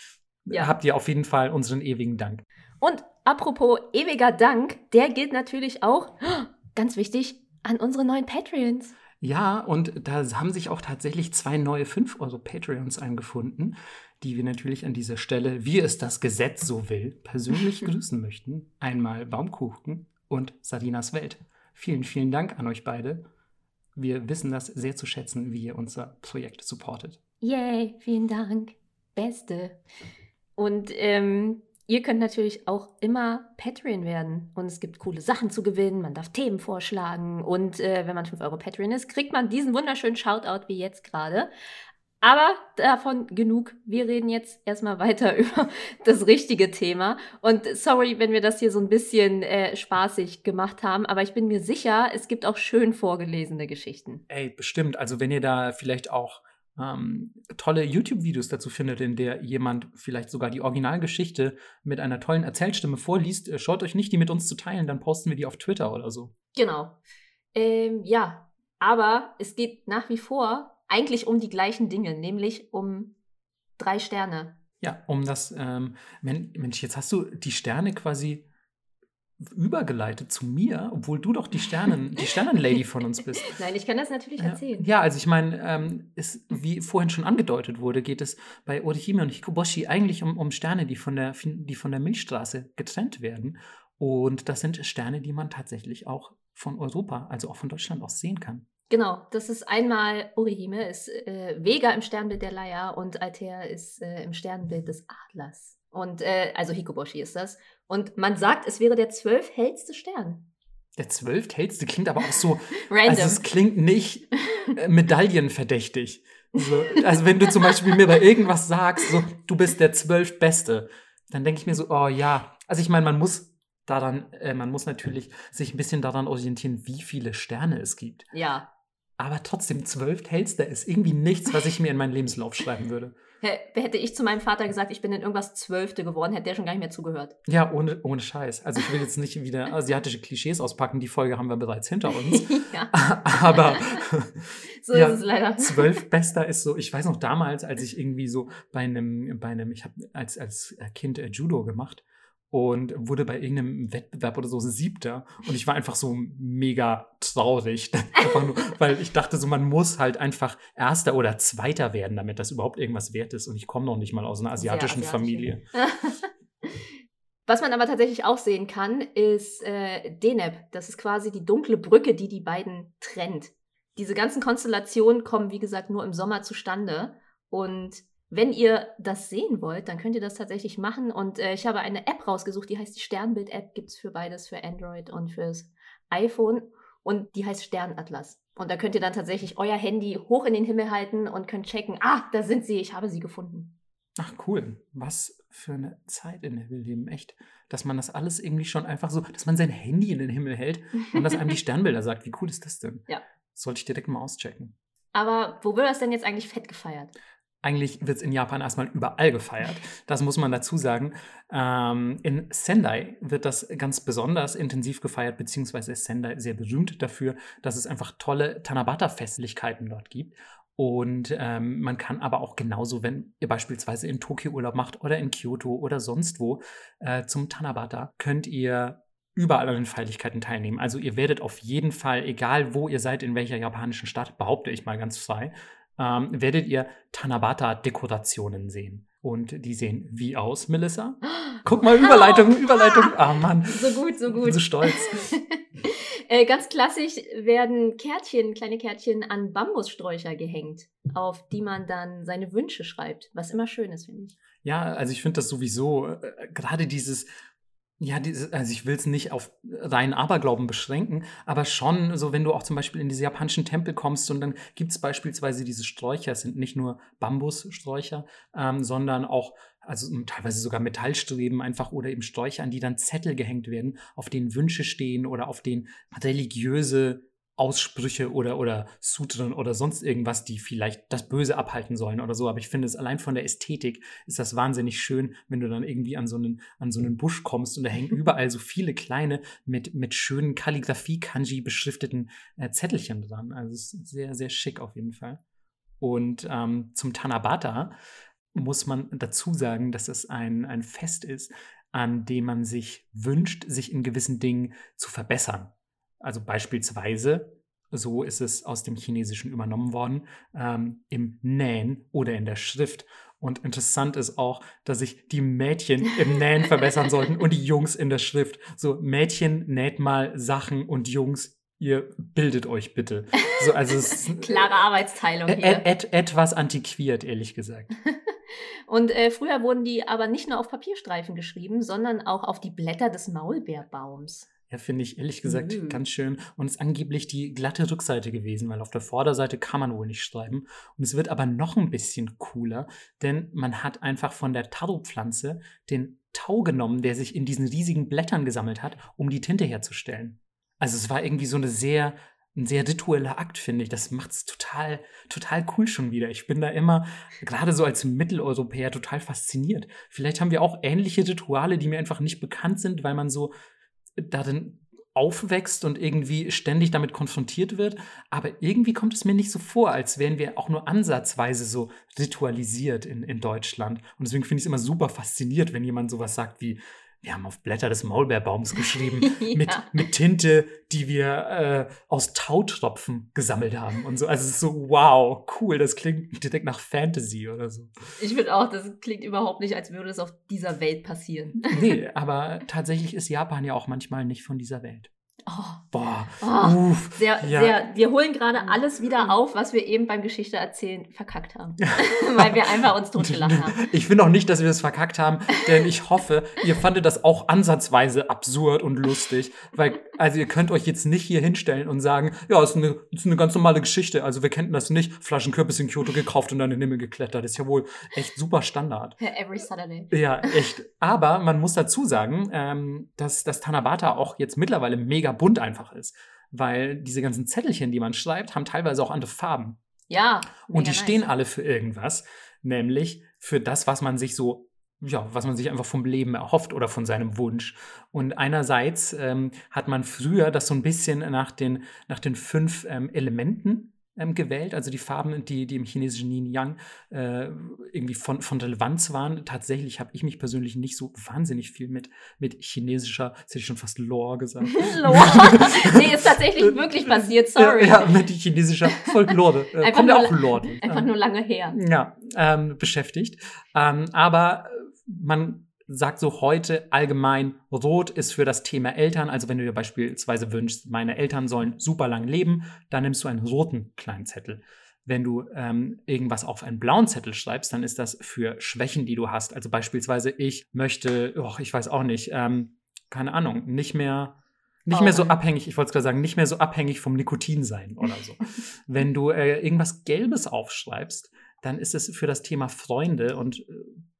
Ja. habt ihr auf jeden Fall unseren ewigen Dank. Und apropos ewiger Dank, der gilt natürlich auch, ganz wichtig, an unsere neuen Patreons. Ja, und da haben sich auch tatsächlich zwei neue 5 Euro Patreons eingefunden, die wir natürlich an dieser Stelle, wie es das Gesetz so will, persönlich grüßen möchten. Einmal Baumkuchen und Sarinas Welt. Vielen, vielen Dank an euch beide. Wir wissen das sehr zu schätzen, wie ihr unser Projekt supportet. Yay, vielen Dank. Beste. Und ähm, ihr könnt natürlich auch immer Patreon werden. Und es gibt coole Sachen zu gewinnen. Man darf Themen vorschlagen. Und äh, wenn man 5 Euro Patreon ist, kriegt man diesen wunderschönen Shoutout wie jetzt gerade. Aber davon genug. Wir reden jetzt erstmal weiter über das richtige Thema. Und sorry, wenn wir das hier so ein bisschen äh, spaßig gemacht haben, aber ich bin mir sicher, es gibt auch schön vorgelesene Geschichten. Ey, bestimmt. Also wenn ihr da vielleicht auch ähm, tolle YouTube-Videos dazu findet, in der jemand vielleicht sogar die Originalgeschichte mit einer tollen Erzählstimme vorliest, äh, schaut euch nicht, die mit uns zu teilen, dann posten wir die auf Twitter oder so. Genau. Ähm, ja, aber es geht nach wie vor eigentlich um die gleichen Dinge, nämlich um drei Sterne. Ja, um das, ähm, Men- Mensch, jetzt hast du die Sterne quasi übergeleitet zu mir, obwohl du doch die Sternen, die Sternenlady von uns bist. Nein, ich kann das natürlich erzählen. ja, also ich meine, ähm, ist, wie vorhin schon angedeutet wurde, geht es bei Orihime und Hikoboshi eigentlich um, um Sterne, die von, der, die von der Milchstraße getrennt werden. Und das sind Sterne, die man tatsächlich auch von Europa, also auch von Deutschland aus sehen kann. Genau, das ist einmal Orihime, ist äh, Vega im Sternbild der Leier und Altair ist äh, im Sternbild des Adlers. Und äh, also Hikoboshi ist das. Und man sagt, es wäre der zwölf hellste Stern. Der zwölfthellste klingt aber auch so, Random. also es klingt nicht äh, medaillenverdächtig. So, also wenn du zum Beispiel mir bei irgendwas sagst, so, du bist der zwölfbeste, dann denke ich mir so, oh ja. Also ich meine, man muss daran, äh, man muss natürlich sich ein bisschen daran orientieren, wie viele Sterne es gibt. ja. Aber trotzdem, zwölfthellster ist irgendwie nichts, was ich mir in meinen Lebenslauf schreiben würde. Hä- Hätte ich zu meinem Vater gesagt, ich bin in irgendwas Zwölfte geworden, hätte der schon gar nicht mehr zugehört. Ja, ohne, ohne Scheiß. Also ich will jetzt nicht wieder asiatische Klischees auspacken, die Folge haben wir bereits hinter uns. ja, Aber so Ja, ist es leider. zwölf Bester ist so, ich weiß noch damals, als ich irgendwie so bei einem, bei einem, ich habe als, als Kind äh, Judo gemacht und wurde bei irgendeinem Wettbewerb oder so Siebter und ich war einfach so mega traurig, nur, weil ich dachte so, man muss halt einfach Erster oder Zweiter werden, damit das überhaupt irgendwas wert ist und ich komme noch nicht mal aus einer asiatischen asiatisch. Familie. Was man aber tatsächlich auch sehen kann, ist äh, Deneb. Das ist quasi die dunkle Brücke, die die beiden trennt. Diese ganzen Konstellationen kommen, wie gesagt, nur im Sommer zustande. Und wenn ihr das sehen wollt, dann könnt ihr das tatsächlich machen. Und äh, ich habe eine App rausgesucht, die heißt die Sternbild-App. Gibt es für beides, für Android und fürs iPhone. Und die heißt Sternatlas. Und da könnt ihr dann tatsächlich euer Handy hoch in den Himmel halten und könnt checken, ah, da sind sie, ich habe sie gefunden. Ach cool, was für eine Zeit, in der wir leben, echt. Dass man das alles irgendwie schon einfach so, dass man sein Handy in den Himmel hält und dass einem die Sternbilder sagt. Wie cool ist das denn? Ja. Sollte ich direkt mal auschecken. Aber wo wird das denn jetzt eigentlich fett gefeiert? Eigentlich wird es in Japan erstmal überall gefeiert. Das muss man dazu sagen. Ähm, in Sendai wird das ganz besonders intensiv gefeiert, beziehungsweise ist Sendai sehr berühmt dafür, dass es einfach tolle Tanabata-Festlichkeiten dort gibt. Und ähm, man kann aber auch genauso, wenn ihr beispielsweise in Tokio Urlaub macht oder in Kyoto oder sonst wo äh, zum Tanabata, könnt ihr überall an den Feierlichkeiten teilnehmen. Also ihr werdet auf jeden Fall, egal wo ihr seid, in welcher japanischen Stadt, behaupte ich mal ganz frei, ähm, werdet ihr Tanabata-Dekorationen sehen. Und die sehen wie aus, Melissa? Guck mal, Überleitung, Überleitung. Ah, Mann. So gut, so Ich bin gut. so stolz. äh, ganz klassisch werden Kärtchen, kleine Kärtchen an Bambussträucher gehängt, auf die man dann seine Wünsche schreibt, was immer schön ist, finde ich. Ja, also ich finde das sowieso, äh, gerade dieses, ja, also ich will es nicht auf reinen Aberglauben beschränken, aber schon so, wenn du auch zum Beispiel in diese japanischen Tempel kommst und dann gibt es beispielsweise diese Sträucher, es sind nicht nur Bambussträucher, ähm, sondern auch, also teilweise sogar Metallstreben einfach oder eben Sträucher, an die dann Zettel gehängt werden, auf denen Wünsche stehen oder auf denen religiöse Aussprüche oder, oder Sutren oder sonst irgendwas, die vielleicht das Böse abhalten sollen oder so. Aber ich finde es allein von der Ästhetik ist das wahnsinnig schön, wenn du dann irgendwie an so einen, an so einen Busch kommst und da hängen überall so viele kleine mit, mit schönen Kalligrafie-Kanji beschrifteten äh, Zettelchen dran. Also es ist sehr, sehr schick auf jeden Fall. Und ähm, zum Tanabata muss man dazu sagen, dass es ein, ein Fest ist, an dem man sich wünscht, sich in gewissen Dingen zu verbessern. Also beispielsweise, so ist es aus dem Chinesischen übernommen worden, ähm, im Nähen oder in der Schrift. Und interessant ist auch, dass sich die Mädchen im Nähen verbessern sollten und die Jungs in der Schrift. So, Mädchen näht mal Sachen und Jungs, ihr bildet euch bitte. So, also es Klare Arbeitsteilung hier. et, et, etwas antiquiert, ehrlich gesagt. Und äh, früher wurden die aber nicht nur auf Papierstreifen geschrieben, sondern auch auf die Blätter des Maulbeerbaums. Ja, finde ich ehrlich gesagt Mhm. ganz schön. Und es ist angeblich die glatte Rückseite gewesen, weil auf der Vorderseite kann man wohl nicht schreiben. Und es wird aber noch ein bisschen cooler, denn man hat einfach von der Taro-Pflanze den Tau genommen, der sich in diesen riesigen Blättern gesammelt hat, um die Tinte herzustellen. Also es war irgendwie so eine sehr, ein sehr ritueller Akt, finde ich. Das macht es total, total cool schon wieder. Ich bin da immer, gerade so als Mitteleuropäer, total fasziniert. Vielleicht haben wir auch ähnliche Rituale, die mir einfach nicht bekannt sind, weil man so darin aufwächst und irgendwie ständig damit konfrontiert wird. Aber irgendwie kommt es mir nicht so vor, als wären wir auch nur ansatzweise so ritualisiert in, in Deutschland. Und deswegen finde ich es immer super fasziniert, wenn jemand sowas sagt wie, wir haben auf Blätter des Maulbeerbaums geschrieben, mit, Ja. mit Tinte, die wir äh, aus Tautropfen gesammelt haben und so. Also es ist so, wow, cool, das klingt direkt nach Fantasy oder so. Ich finde auch, das klingt überhaupt nicht, als würde es auf dieser Welt passieren. Nee, aber tatsächlich ist Japan ja auch manchmal nicht von dieser Welt. Oh, Boah, oh. uff. Sehr, Ja. sehr, wir holen gerade alles wieder auf, was wir eben beim Geschichte erzählen verkackt haben. Weil wir einfach uns totgelacht haben. Ich finde auch nicht, dass wir das verkackt haben, denn ich hoffe, ihr fandet das auch ansatzweise absurd und lustig. Weil, also ihr könnt euch jetzt nicht hier hinstellen und sagen, ja, ist eine, ist eine ganz normale Geschichte. Also wir kennen das nicht. Flaschenkürbis in Kyoto gekauft und dann in den Himmel geklettert. Das ist ja wohl echt super Standard. Every Saturday. Ja, echt. Aber man muss dazu sagen, ähm, dass das Tanabata auch jetzt mittlerweile mega bunt einfach ist. Weil diese ganzen Zettelchen, die man schreibt, haben teilweise auch andere Farben. Ja. Und die mega stehen nice. alle für irgendwas, nämlich für das, was man sich so, ja, was man sich einfach vom Leben erhofft oder von seinem Wunsch. Und einerseits ähm, hat man früher das so ein bisschen nach den, nach den fünf ähm, Elementen ähm, gewählt, also die Farben, die, die im chinesischen Yin Yang äh, irgendwie von, von Relevanz waren. Tatsächlich habe ich mich persönlich nicht so wahnsinnig viel mit, mit chinesischer, jetzt hätte ich schon fast Lore gesagt. Lore. nee, ist tatsächlich wirklich passiert, sorry. Ja, ja mit chinesischer Folklore. Äh, kommt ja auch Lore. Einfach nur lange her. Ja, ähm, beschäftigt. Ähm, aber man sagt so heute allgemein, Rot ist für das Thema Eltern. Also wenn du dir beispielsweise wünschst, meine Eltern sollen super lang leben, dann nimmst du einen roten kleinen Zettel. Wenn du ähm, irgendwas auf einen blauen Zettel schreibst, dann ist das für Schwächen, die du hast. Also beispielsweise, ich möchte, oh, ich weiß auch nicht, ähm, keine Ahnung, nicht mehr, nicht mehr so abhängig, ich wollte es gerade sagen, nicht mehr so abhängig vom Nikotin sein oder so. Wenn du äh, irgendwas Gelbes aufschreibst, dann ist es für das Thema Freunde und äh,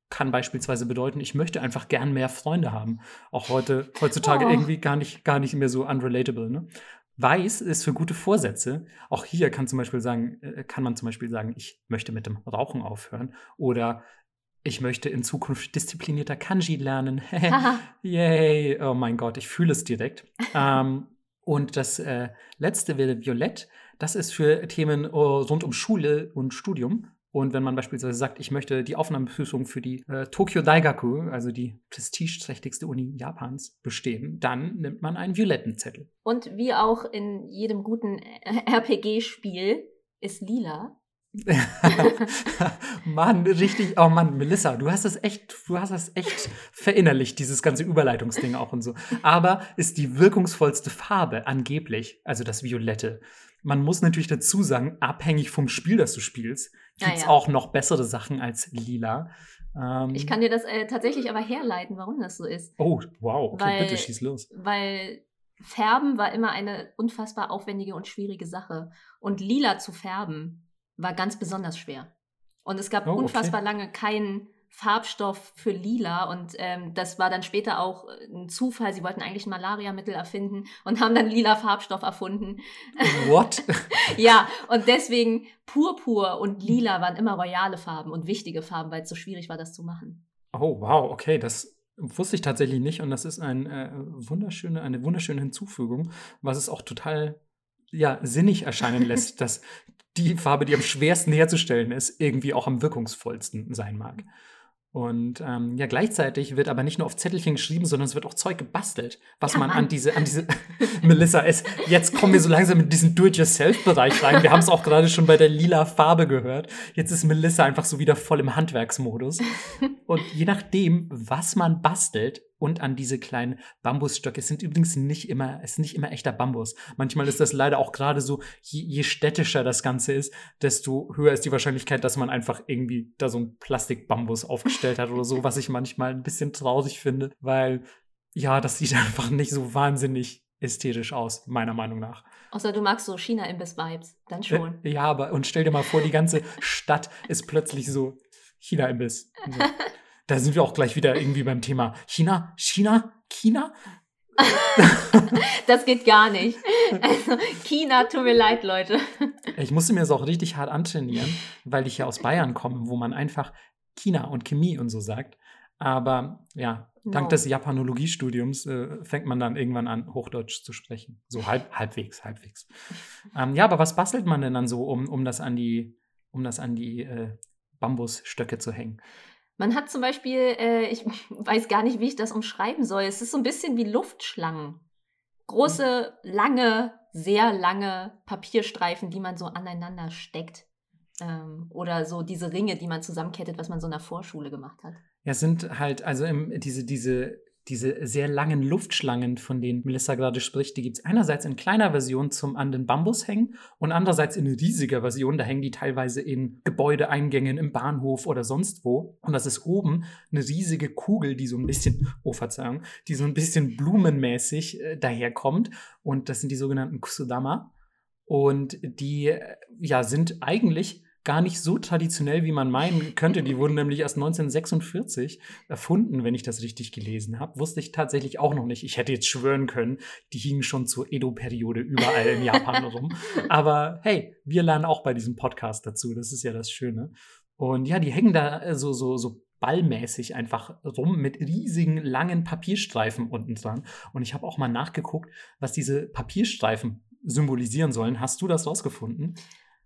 kann beispielsweise bedeuten, ich möchte einfach gern mehr Freunde haben. Auch heute, heutzutage Oh. irgendwie gar nicht, gar nicht mehr so unrelatable. Ne? Weiß ist für gute Vorsätze. Auch hier kann zum Beispiel sagen, äh, kann man zum Beispiel sagen, ich möchte mit dem Rauchen aufhören oder ich möchte in Zukunft disziplinierter Kanji lernen. Yay! Oh mein Gott, ich fühle es direkt. ähm, und das äh, letzte wäre Violett. Das ist für Themen äh, rund um Schule und Studium. Und wenn man beispielsweise sagt, ich möchte die Aufnahmeprüfung für die äh, Tokyo Daigaku, also die prestigeträchtigste Uni Japans, bestehen, dann nimmt man einen violetten Zettel. Und wie auch in jedem guten RPG-Spiel ist lila. Mann, richtig, oh Mann, Melissa, du hast das echt, du hast das echt verinnerlicht, dieses ganze Überleitungsding auch und so. Aber ist die wirkungsvollste Farbe angeblich, also das Violette. Man muss natürlich dazu sagen, abhängig vom Spiel, das du spielst, Ja, gibt es ja. auch noch bessere Sachen als lila. Ähm, Ich kann dir das äh, tatsächlich aber herleiten, warum das so ist. Oh, wow, okay, Weil- bitte schieß los. Weil Färben war immer eine unfassbar aufwendige und schwierige Sache. Und lila zu färben war ganz besonders schwer. Und es gab Oh, okay. unfassbar lange keinen Farbstoff für lila. Und ähm, das war dann später auch äh, ein Zufall. Sie wollten eigentlich ein Malariamittel erfinden und haben dann lila Farbstoff erfunden. What? ja, und deswegen Purpur und lila waren immer royale Farben und wichtige Farben, weil es so schwierig war, das zu machen. Oh, wow, okay, das wusste ich tatsächlich nicht und das ist ein, äh, wunderschöne, eine wunderschöne Hinzufügung, was es auch total ja, sinnig erscheinen lässt, dass die Farbe, die am schwersten herzustellen ist, irgendwie auch am wirkungsvollsten sein mag. Und ähm, ja, gleichzeitig wird aber nicht nur auf Zettelchen geschrieben, sondern es wird auch Zeug gebastelt, was Ja, man Mann. an diese, an diese Melissa ist. Jetzt kommen wir so langsam in diesen Do-it-yourself-Bereich rein. Wir haben es auch gerade schon bei der lila Farbe gehört. Jetzt ist Melissa einfach so wieder voll im Handwerksmodus. Und je nachdem, was man bastelt und an diese kleinen Bambusstöcke, es sind übrigens nicht immer, es ist nicht immer echter Bambus. Manchmal ist das leider auch gerade so, je, je städtischer das Ganze ist, desto höher ist die Wahrscheinlichkeit, dass man einfach irgendwie da so ein Plastikbambus aufgestellt hat oder so, was ich manchmal ein bisschen traurig finde, weil ja, das sieht einfach nicht so wahnsinnig ästhetisch aus, meiner Meinung nach. Außer du magst so China-Imbiss-Vibes. Dann schon. Äh, Ja, aber und stell dir mal vor, die ganze Stadt ist plötzlich so China-Imbiss. So. Da sind wir auch gleich wieder irgendwie beim Thema China, China, China. Das geht gar nicht. Also, China, tut mir leid, Leute. Ich musste mir das auch richtig hart antrainieren, weil ich ja aus Bayern komme, wo man einfach China und Chemie und so sagt. Aber ja, dank No. des Japanologiestudiums äh, fängt man dann irgendwann an, Hochdeutsch zu sprechen. So halb, halbwegs, halbwegs. Ähm, ja, aber was bastelt man denn dann so, um, um das an die, um das an die äh, Bambusstöcke zu hängen? Man hat zum Beispiel, äh, ich weiß gar nicht, wie ich das umschreiben soll. Es ist so ein bisschen wie Luftschlangen. Große, lange, sehr lange Papierstreifen, die man so aneinander steckt. Ähm, oder so diese Ringe, die man zusammenkettet, was man so in der Vorschule gemacht hat. Ja, sind halt, also im, diese, diese, diese sehr langen Luftschlangen, von denen Melissa gerade spricht, die gibt es einerseits in kleiner Version zum an den Bambus hängen und andererseits in riesiger Version. Da hängen die teilweise in Gebäudeeingängen, im Bahnhof oder sonst wo. Und das ist oben eine riesige Kugel, die so ein bisschen, oh Verzeihung, die so ein bisschen blumenmäßig äh, daherkommt. Und das sind die sogenannten Kusudama. Und die, äh, ja, sind eigentlich gar nicht so traditionell, wie man meinen könnte. Die wurden nämlich erst 1946 erfunden, wenn ich das richtig gelesen habe. Wusste ich tatsächlich auch noch nicht. Ich hätte jetzt schwören können, die hingen schon zur Edo-Periode überall in Japan rum. Aber hey, wir lernen auch bei diesem Podcast dazu. Das ist ja das Schöne. Und ja, die hängen da äh, so, so, so ballmäßig einfach rum mit riesigen langen Papierstreifen unten dran. Und ich habe auch mal nachgeguckt, was diese Papierstreifen symbolisieren sollen. Hast du das rausgefunden?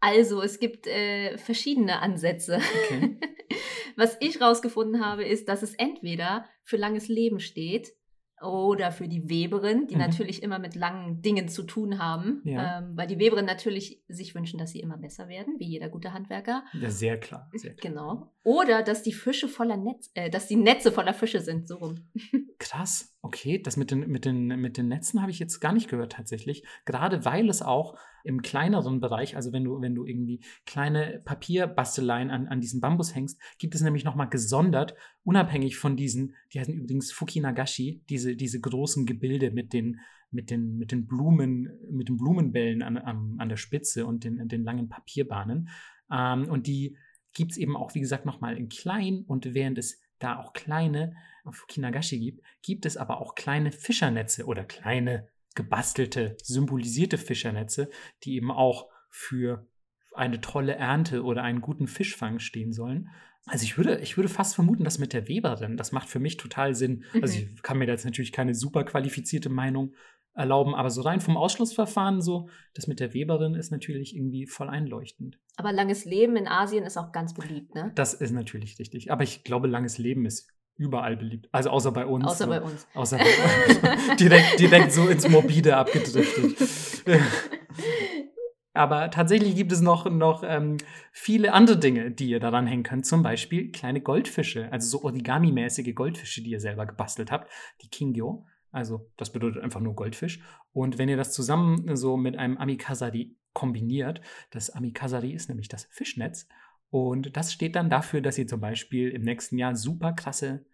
Also, es gibt äh, verschiedene Ansätze. Okay. Was ich rausgefunden habe, ist, dass es entweder für langes Leben steht oder für die Weberin, die Mhm. natürlich immer mit langen Dingen zu tun haben, Ja. ähm, weil die Weberin natürlich sich wünschen, dass sie immer besser werden, wie jeder gute Handwerker. Ja, sehr klar. Sehr klar. Genau. Oder dass die Fische voller Netz, äh, dass die Netze voller Fische sind, so rum. Krass, okay. Das mit den, mit den, mit den Netzen habe ich jetzt gar nicht gehört tatsächlich. Gerade weil es auch im kleineren Bereich, also wenn du, wenn du irgendwie kleine Papierbasteleien an, an diesen Bambus hängst, gibt es nämlich nochmal gesondert, unabhängig von diesen, die heißen übrigens Fukinagashi, diese, diese großen Gebilde mit den, mit den, mit den Blumen, mit den Blumenbällen an, an, an der Spitze und den, den langen Papierbahnen. Ähm, und die gibt es eben auch, wie gesagt, nochmal in klein und während es da auch kleine Fukinagashi gibt, gibt es aber auch kleine Fischernetze oder kleine gebastelte, symbolisierte Fischernetze, die eben auch für eine tolle Ernte oder einen guten Fischfang stehen sollen. Also ich würde, ich würde fast vermuten, dass mit der Weberin, das macht für mich total Sinn. Also Mhm. ich kann mir da jetzt natürlich keine super qualifizierte Meinung erlauben, aber so rein vom Ausschlussverfahren so, das mit der Weberin ist natürlich irgendwie voll einleuchtend. Aber langes Leben in Asien ist auch ganz beliebt, ne? Das ist natürlich richtig. Aber ich glaube, langes Leben ist überall beliebt. Also außer bei uns. Außer so. bei uns. Außer bei uns. direkt, direkt so ins Morbide abgedriftet. Aber tatsächlich gibt es noch, noch ähm, viele andere Dinge, die ihr daran hängen könnt. Zum Beispiel kleine Goldfische, also so Origami-mäßige Goldfische, die ihr selber gebastelt habt. Die Kingyo. Also, das bedeutet einfach nur Goldfisch. Und wenn ihr das zusammen so mit einem Amikazari kombiniert, das Amikazari ist nämlich das Fischnetz. Und das steht dann dafür, dass ihr zum Beispiel im nächsten Jahr super krasse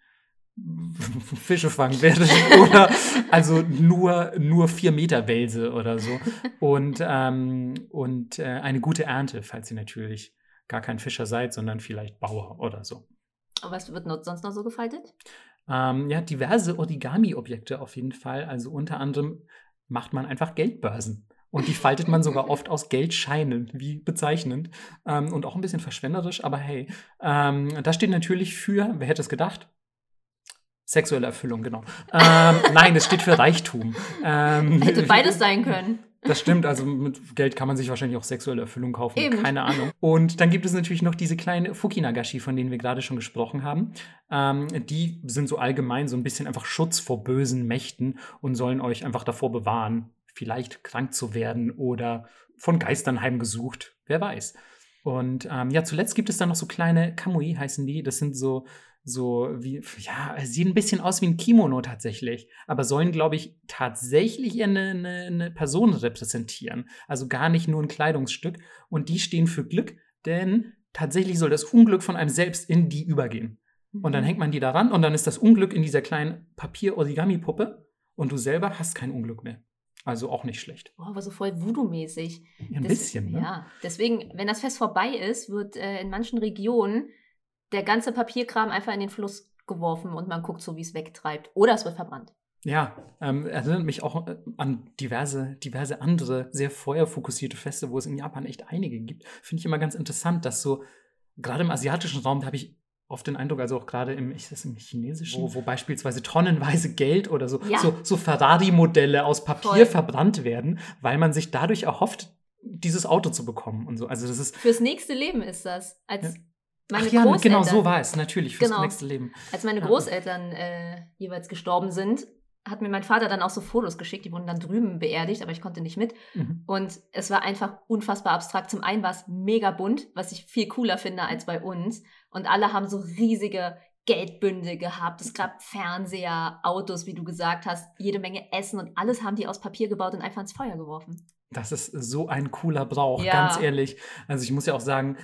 Fische fangen werdet. oder also nur, nur vier Meter Welse oder so. Und, ähm, und äh, eine gute Ernte, falls ihr natürlich gar kein Fischer seid, sondern vielleicht Bauer oder so. Aber was wird sonst noch so gefaltet? Ähm, ja, diverse Origami-Objekte auf jeden Fall. Also unter anderem macht man einfach Geldbörsen. Und die faltet man sogar oft aus Geldscheinen, wie bezeichnend. Ähm, und auch ein bisschen verschwenderisch, aber hey. Ähm, das steht natürlich für, wer hätte es gedacht? Sexuelle Erfüllung, genau. Ähm, nein, es steht für Reichtum. Ähm, Hätte beides sein können. Das stimmt, also mit Geld kann man sich wahrscheinlich auch sexuelle Erfüllung kaufen. Eben. Keine Ahnung. Und dann gibt es natürlich noch diese kleinen Fukinagashi, von denen wir gerade schon gesprochen haben. Ähm, die sind so allgemein so ein bisschen einfach Schutz vor bösen Mächten und sollen euch einfach davor bewahren, vielleicht krank zu werden oder von Geistern heimgesucht. Wer weiß. Und ähm, ja, zuletzt gibt es dann noch so kleine Kamui, heißen die. Das sind so so wie, ja, sieht ein bisschen aus wie ein Kimono tatsächlich, aber sollen, glaube ich, tatsächlich eine, eine, eine, Person repräsentieren. Also gar nicht nur ein Kleidungsstück. Und die stehen für Glück, denn tatsächlich soll das Unglück von einem selbst in die übergehen. Und dann mhm. hängt man die daran und dann ist das Unglück in dieser kleinen Papier-Origami-Puppe und du selber hast kein Unglück mehr. Also auch nicht schlecht. Oh, aber so voll Voodoo-mäßig. Ja, ein Des bisschen, ne? Ja, deswegen, wenn das Fest vorbei ist, wird äh, in manchen Regionen der ganze Papierkram einfach in den Fluss geworfen und man guckt so, wie es wegtreibt. Oder es wird verbrannt. Ja, ähm, erinnert mich auch äh, an diverse, diverse andere sehr feuerfokussierte Feste, wo es in Japan echt einige gibt. Finde ich immer ganz interessant, dass so, gerade im asiatischen Raum, da habe ich oft den Eindruck, also auch gerade im, ich das im Chinesischen, wo, wo beispielsweise tonnenweise Geld oder so, ja. so, so Ferrari-Modelle aus Papier Voll. verbrannt werden, weil man sich dadurch erhofft, dieses Auto zu bekommen und so. Also das ist fürs nächste Leben ist das. Als ja. Meine Ach ja, genau so war es, natürlich, fürs genau. nächste Leben. Als meine Großeltern äh, jeweils gestorben sind, hat mir mein Vater dann auch so Fotos geschickt, die wurden dann drüben beerdigt, aber ich konnte nicht mit. Mhm. Und es war einfach unfassbar abstrakt. Zum einen war es mega bunt, was ich viel cooler finde als bei uns. Und alle haben so riesige Geldbündel gehabt. Es gab Fernseher, Autos, wie du gesagt hast, jede Menge Essen und alles haben die aus Papier gebaut und einfach ins Feuer geworfen. Das ist so ein cooler Brauch, ja. ganz ehrlich. Also ich muss ja auch sagen,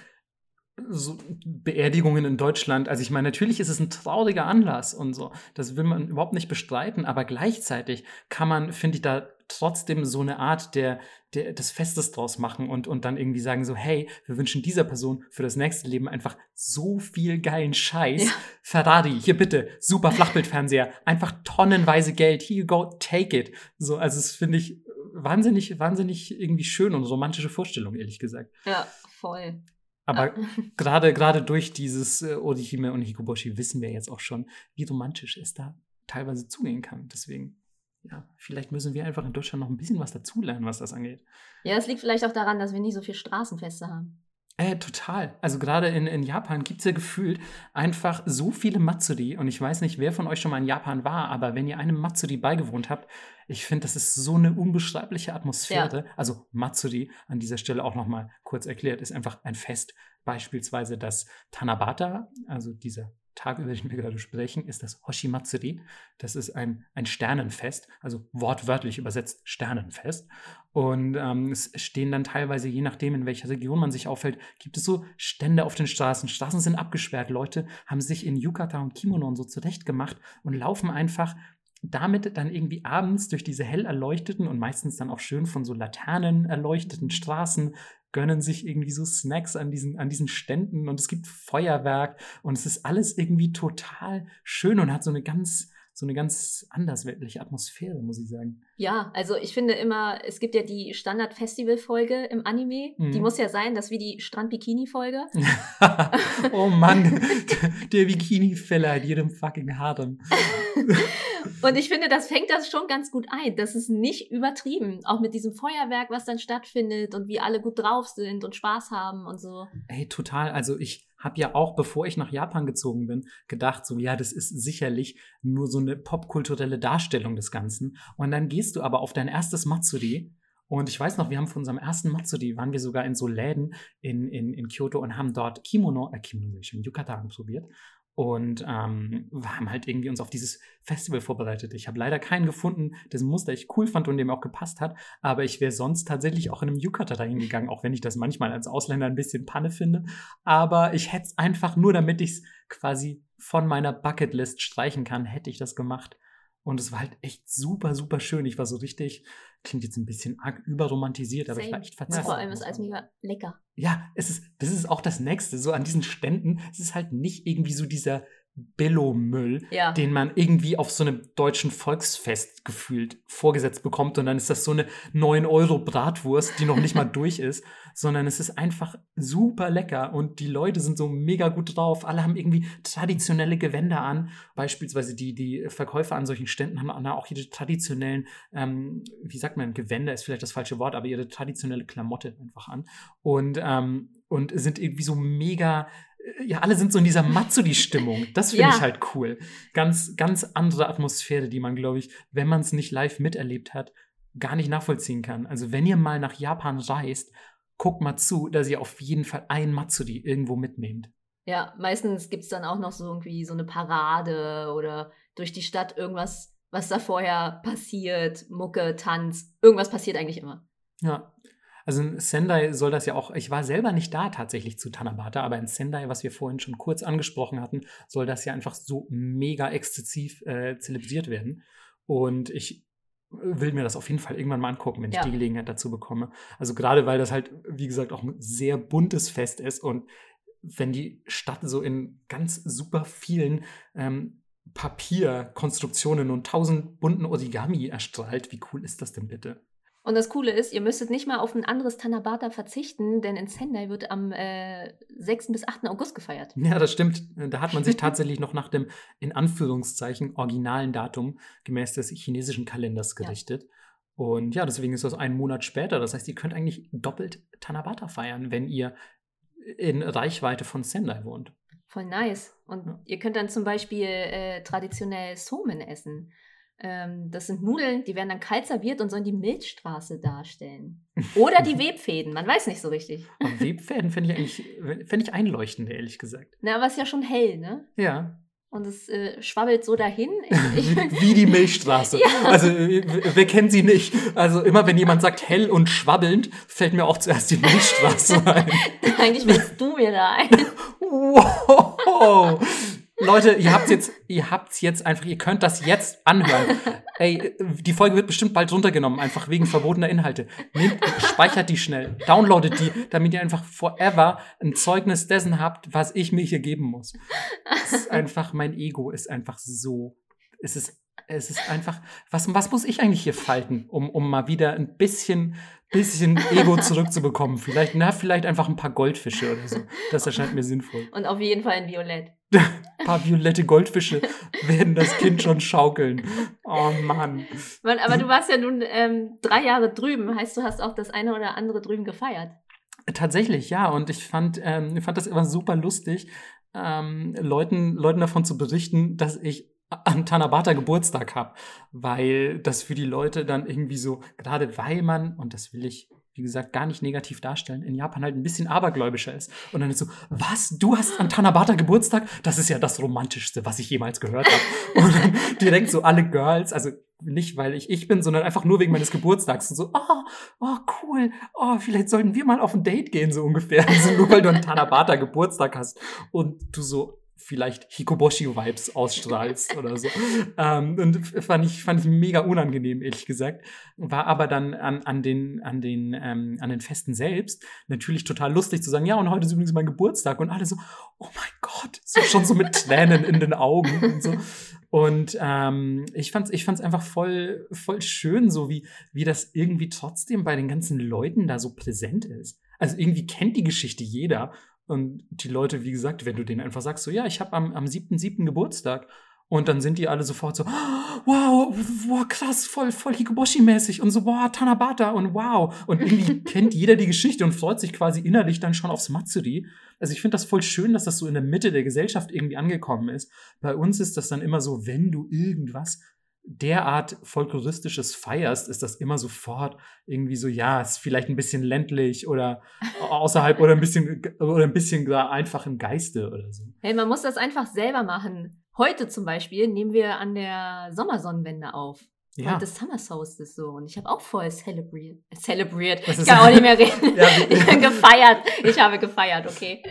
so Beerdigungen in Deutschland, also ich meine, natürlich ist es ein trauriger Anlass und so, das will man überhaupt nicht bestreiten, aber gleichzeitig kann man, finde ich, da trotzdem so eine Art der, der, des Festes draus machen und, und dann irgendwie sagen so, hey, wir wünschen dieser Person für das nächste Leben einfach so viel geilen Scheiß. Ja. Ferrari, hier bitte, super Flachbildfernseher, einfach tonnenweise Geld, here you go, take it. So, also das finde ich wahnsinnig, wahnsinnig irgendwie schön und romantische Vorstellung, ehrlich gesagt. Ja, voll. Aber gerade gerade durch dieses äh, Orihime und Hikoboshi wissen wir jetzt auch schon, wie romantisch es da teilweise zugehen kann. Deswegen, ja, vielleicht müssen wir einfach in Deutschland noch ein bisschen was dazulernen, was das angeht. Ja, es liegt vielleicht auch daran, dass wir nicht so viele Straßenfeste haben. Äh, total. Also gerade in, in Japan gibt es ja gefühlt einfach so viele Matsuri. Und ich weiß nicht, wer von euch schon mal in Japan war, aber wenn ihr einem Matsuri beigewohnt habt, ich finde, das ist so eine unbeschreibliche Atmosphäre. Ja. Also Matsuri, an dieser Stelle auch noch mal kurz erklärt, ist einfach ein Fest. Beispielsweise das Tanabata, also dieser Tag, über den wir gerade sprechen, ist das Hoshimatsuri. Das ist ein, ein Sternenfest, also wortwörtlich übersetzt Sternenfest. Und ähm, es stehen dann teilweise, je nachdem, in welcher Region man sich aufhält, gibt es so Stände auf den Straßen. Straßen sind abgesperrt. Leute haben sich in Yukata und Kimono und so zurechtgemacht und laufen einfach damit dann irgendwie abends durch diese hell erleuchteten und meistens dann auch schön von so Laternen erleuchteten Straßen gönnen sich irgendwie so Snacks an diesen, an diesen Ständen und es gibt Feuerwerk und es ist alles irgendwie total schön und hat so eine ganz, so eine ganz andersweltliche Atmosphäre, muss ich sagen. Ja, also ich finde immer, es gibt ja die Standard-Festival-Folge im Anime. Mhm. Die muss ja sein, das wie die Strand-Bikini-Folge. oh Mann, der Bikini-Feller in jedem fucking Harem. Und ich finde, das fängt das schon ganz gut ein. Das ist nicht übertrieben. Auch mit diesem Feuerwerk, was dann stattfindet und wie alle gut drauf sind und Spaß haben und so. Ey, total. Also ich habe ja auch, bevor ich nach Japan gezogen bin, gedacht, so ja, das ist sicherlich nur so eine popkulturelle Darstellung des Ganzen. Und dann gehst du aber auf dein erstes Matsuri. Und ich weiß noch, wir haben von unserem ersten Matsuri, waren wir sogar in so Läden in, in, in Kyoto und haben dort Kimono, äh, Kimono, ich schon Yucatan probiert und ähm, wir haben halt irgendwie uns auf dieses Festival vorbereitet. Ich habe leider keinen gefunden, dessen Muster ich cool fand und dem auch gepasst hat, aber ich wäre sonst tatsächlich auch in einem Yukata dahin gegangen, auch wenn ich das manchmal als Ausländer ein bisschen Panne finde. Aber ich hätte es einfach nur, damit ich es quasi von meiner Bucketlist streichen kann, hätte ich das gemacht. Und es war halt echt super, super schön. Ich war so richtig, klingt jetzt ein bisschen arg überromantisiert, aber Same. ich war echt verzweifelt. Ja, vor allem ist alles mega lecker. Ja, es ist, das ist auch das Nächste. So an diesen Ständen, es ist halt nicht irgendwie so dieser Billo-Müll, Ja. den man irgendwie auf so einem deutschen Volksfest gefühlt vorgesetzt bekommt. Und dann ist das so eine 9-Euro-Bratwurst, die noch nicht mal durch ist, sondern es ist einfach super lecker und die Leute sind so mega gut drauf. Alle haben irgendwie traditionelle Gewänder an. Beispielsweise die, die Verkäufer an solchen Ständen haben auch ihre traditionellen, ähm, wie sagt man, Gewänder ist vielleicht das falsche Wort, aber ihre traditionelle Klamotte einfach an. Und, ähm, und sind irgendwie so mega ja, alle sind so in dieser Matsuri-Stimmung. Das finde Ja. ich halt cool. Ganz, ganz andere Atmosphäre, die man, glaube ich, wenn man es nicht live miterlebt hat, gar nicht nachvollziehen kann. Also, wenn ihr mal nach Japan reist, guckt mal zu, dass ihr auf jeden Fall ein Matsuri irgendwo mitnehmt. Ja, meistens gibt es dann auch noch so irgendwie so eine Parade oder durch die Stadt irgendwas, was da vorher passiert, Mucke, Tanz, irgendwas passiert eigentlich immer. Ja. Also in Sendai soll das ja auch, ich war selber nicht da tatsächlich zu Tanabata, aber in Sendai, was wir vorhin schon kurz angesprochen hatten, soll das ja einfach so mega exzessiv äh, zelebriert werden. Und ich will mir das auf jeden Fall irgendwann mal angucken, wenn ich Ja. die Gelegenheit dazu bekomme. Also gerade weil das halt, wie gesagt, auch ein sehr buntes Fest ist und wenn die Stadt so in ganz super vielen ähm, Papierkonstruktionen und tausend bunten Origami erstrahlt, wie cool ist das denn bitte? Und das Coole ist, ihr müsstet nicht mal auf ein anderes Tanabata verzichten, denn in Sendai wird am äh, 6. bis 8. August gefeiert. Ja, das stimmt. Da hat man sich tatsächlich noch nach dem in Anführungszeichen originalen Datum gemäß des chinesischen Kalenders Ja. gerichtet. Und ja, deswegen ist das einen Monat später. Das heißt, ihr könnt eigentlich doppelt Tanabata feiern, wenn ihr in Reichweite von Sendai wohnt. Voll nice. Und Ja. ihr könnt dann zum Beispiel äh, traditionell Somen essen. Ähm, das sind Nudeln, die werden dann kalt serviert und sollen die Milchstraße darstellen. Oder die Webfäden, man weiß nicht so richtig. Aber Webfäden fände ich eigentlich fänd ich einleuchtend, ehrlich gesagt. Na, aber es ist ja schon hell, ne? Ja. Und es äh, schwabbelt so dahin. Ich, ich, Wie die Milchstraße. Ja. Also, äh, wer kennt sie nicht? Also, immer wenn jemand sagt hell und schwabbelnd, fällt mir auch zuerst die Milchstraße ein. eigentlich willst du mir da ein. Wow! Leute, ihr habt's jetzt, ihr habt's jetzt einfach, ihr könnt das jetzt anhören. Ey, die Folge wird bestimmt bald runtergenommen, einfach wegen verbotener Inhalte. Nehmt, speichert die schnell, downloadet die, damit ihr einfach forever ein Zeugnis dessen habt, was ich mir hier geben muss. Es ist einfach, mein Ego ist einfach so, es ist, es ist einfach, was, was muss ich eigentlich hier falten, um, um mal wieder ein bisschen, bisschen Ego zurückzubekommen? Vielleicht, na, vielleicht einfach ein paar Goldfische oder so. Das erscheint mir sinnvoll. Und auf jeden Fall in Violett. Ein paar violette Goldfische werden das Kind schon schaukeln. Oh Mann. Man, aber du warst ja nun ähm, drei Jahre drüben, heißt du hast auch das eine oder andere drüben gefeiert. Tatsächlich, ja. Und ich fand, ähm, ich fand das immer super lustig, ähm, Leuten, Leuten davon zu berichten, dass ich an Tanabata Geburtstag habe. Weil das für die Leute dann irgendwie so, gerade weil man, und das will ich, wie gesagt, gar nicht negativ darstellen, in Japan halt ein bisschen abergläubischer ist. Und dann ist so, was? Du hast an Tanabata Geburtstag? Das ist ja das Romantischste, was ich jemals gehört habe. Und dann direkt so alle Girls, also nicht, weil ich ich bin, sondern einfach nur wegen meines Geburtstags. Und so, oh, oh, cool, oh, vielleicht sollten wir mal auf ein Date gehen, so ungefähr. Also nur weil du an Tanabata Geburtstag hast und du so vielleicht Hikoboshi-Vibes ausstrahlst oder so. Ähm, und fand ich, fand ich mega unangenehm, ehrlich gesagt. War aber dann an, an, den, an, den, ähm, an den Festen selbst natürlich total lustig zu sagen, ja, und heute ist übrigens mein Geburtstag. Und alle so, oh mein Gott, so schon so mit Tränen in den Augen und so. Und ähm, ich fand's, ich fand's einfach voll, voll schön, so wie, wie das irgendwie trotzdem bei den ganzen Leuten da so präsent ist. Also irgendwie kennt die Geschichte jeder. Und die Leute, wie gesagt, wenn du denen einfach sagst, so, ja, ich habe am, am 7.7. Geburtstag. Und dann sind die alle sofort so, wow, wow, krass, voll, voll Hikoboshi-mäßig und so, wow, Tanabata und wow. Und irgendwie kennt jeder die Geschichte und freut sich quasi innerlich dann schon aufs Matsuri. Also ich finde das voll schön, dass das so in der Mitte der Gesellschaft irgendwie angekommen ist. Bei uns ist das dann immer so, wenn du irgendwas derart folkloristisches feierst, ist das immer sofort irgendwie so, ja, ist vielleicht ein bisschen ländlich oder außerhalb oder ein bisschen oder ein bisschen einfach im Geiste oder so. Hey, man muss das einfach selber machen. Heute zum Beispiel nehmen wir an der Sommersonnenwende auf. Ja. Und das Summer Solstice so. Und ich habe auch voll celebriert. Celebriert. Ich ist- kann auch nicht mehr reden. Ja, ich bin gefeiert. Ich habe gefeiert, okay.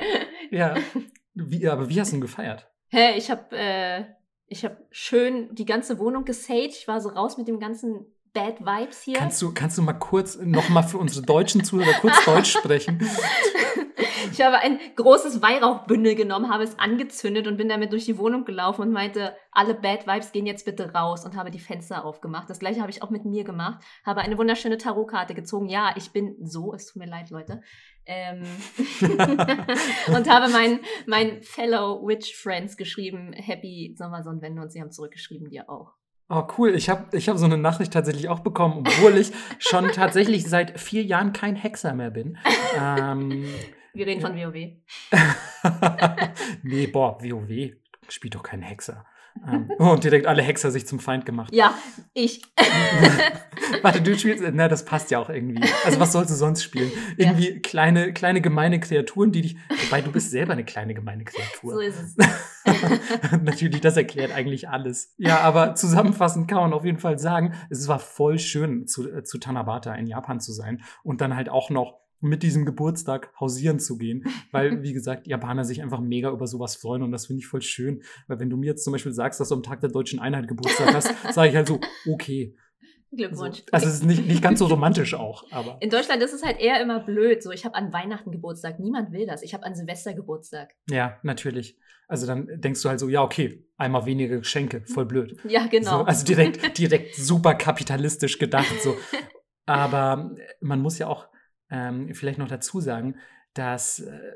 ja. Wie, aber wie hast du ihn gefeiert? Hä, ich habe äh, ich hab schön die ganze Wohnung gesaged. Ich war so raus mit dem ganzen Bad Vibes hier. Kannst du, kannst du mal kurz nochmal für unsere deutschen Zuhörer kurz Deutsch sprechen? Ich habe ein großes Weihrauchbündel genommen, habe es angezündet und bin damit durch die Wohnung gelaufen und meinte, alle Bad Vibes gehen jetzt bitte raus und habe die Fenster aufgemacht. Das gleiche habe ich auch mit mir gemacht. Habe eine wunderschöne Tarotkarte gezogen. Ja, ich bin so, es tut mir leid, Leute. Ähm und habe meinen mein Fellow Witch Friends geschrieben, Happy Sommersonnenwende und sie haben zurückgeschrieben, dir auch. Oh, cool. Ich habe ich hab so eine Nachricht tatsächlich auch bekommen, obwohl ich schon tatsächlich seit vier Jahren kein Hexer mehr bin. Ähm, Wir reden von WoW. nee, boah, WoW spielt doch kein Hexer. Ähm, oh, und direkt alle Hexer sich zum Feind gemacht. Ja, ich. Warte, du spielst, na, das passt ja auch irgendwie. Also was sollst du sonst spielen? Irgendwie ja. kleine, kleine gemeine Kreaturen, die dich, wobei du bist selber eine kleine gemeine Kreatur. So ist es. Natürlich, das erklärt eigentlich alles. Ja, aber zusammenfassend kann man auf jeden Fall sagen, es war voll schön, zu, äh, zu Tanabata in Japan zu sein und dann halt auch noch mit diesem Geburtstag hausieren zu gehen, weil, wie gesagt, Japaner sich einfach mega über sowas freuen und das finde ich voll schön, weil wenn du mir jetzt zum Beispiel sagst, dass du am Tag der deutschen Einheit Geburtstag hast, sage ich halt so, okay. Glückwunsch. Also, also es ist nicht, nicht ganz so romantisch auch, aber. In Deutschland ist es halt eher immer blöd. So, ich habe an Weihnachten Geburtstag, niemand will das. Ich habe an Silvester Geburtstag. Ja, natürlich. Also dann denkst du halt so, ja, okay, einmal weniger Geschenke, voll blöd. Ja, genau. So, also direkt, direkt super kapitalistisch gedacht. So. Aber man muss ja auch ähm, vielleicht noch dazu sagen, dass äh,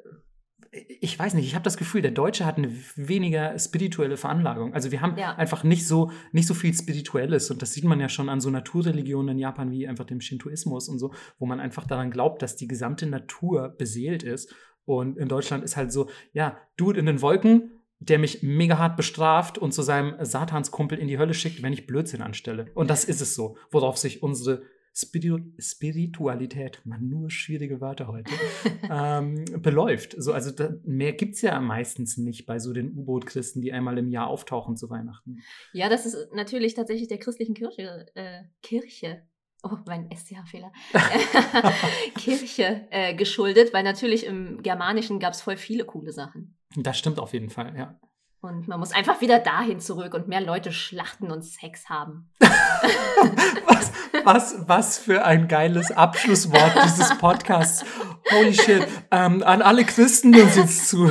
ich weiß nicht, ich habe das Gefühl, der Deutsche hat eine weniger spirituelle Veranlagung. Also wir haben ja. einfach nicht so, nicht so viel Spirituelles und das sieht man ja schon an so Naturreligionen in Japan wie einfach dem Shintoismus und so, wo man einfach daran glaubt, dass die gesamte Natur beseelt ist. Und in Deutschland ist halt so, ja, Dude in den Wolken, der mich mega hart bestraft und zu seinem Satanskumpel in die Hölle schickt, wenn ich Blödsinn anstelle. Und das ist es so, worauf sich unsere Spiritu Spiritualität, man nur schwierige Wörter heute, ähm, beläuft. So, also da, mehr gibt es ja meistens nicht bei so den U-Boot-Christen, die einmal im Jahr auftauchen zu Weihnachten. Ja, das ist natürlich tatsächlich der christlichen Kirche, äh, Kirche oh, mein SCH-Fehler, Kirche äh, geschuldet, weil natürlich im Germanischen gab es voll viele coole Sachen. Das stimmt auf jeden Fall, ja. Und man muss einfach wieder dahin zurück und mehr Leute schlachten und Sex haben. was, was, was für ein geiles Abschlusswort dieses Podcasts. Holy shit. Ähm, an alle Christen, die uns jetzt zu.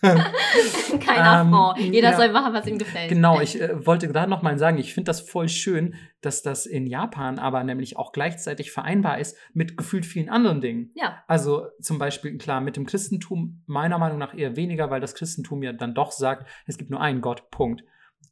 Kein Affront. Ähm, Jeder ja, soll machen, was ihm gefällt. Genau, ich äh, wollte gerade noch mal sagen, ich finde das voll schön, dass das in Japan aber nämlich auch gleichzeitig vereinbar ist mit gefühlt vielen anderen Dingen. Ja. Also zum Beispiel, klar, mit dem Christentum meiner Meinung nach eher weniger, weil das Christentum ja dann doch sagt, es gibt nur einen Gott, Punkt.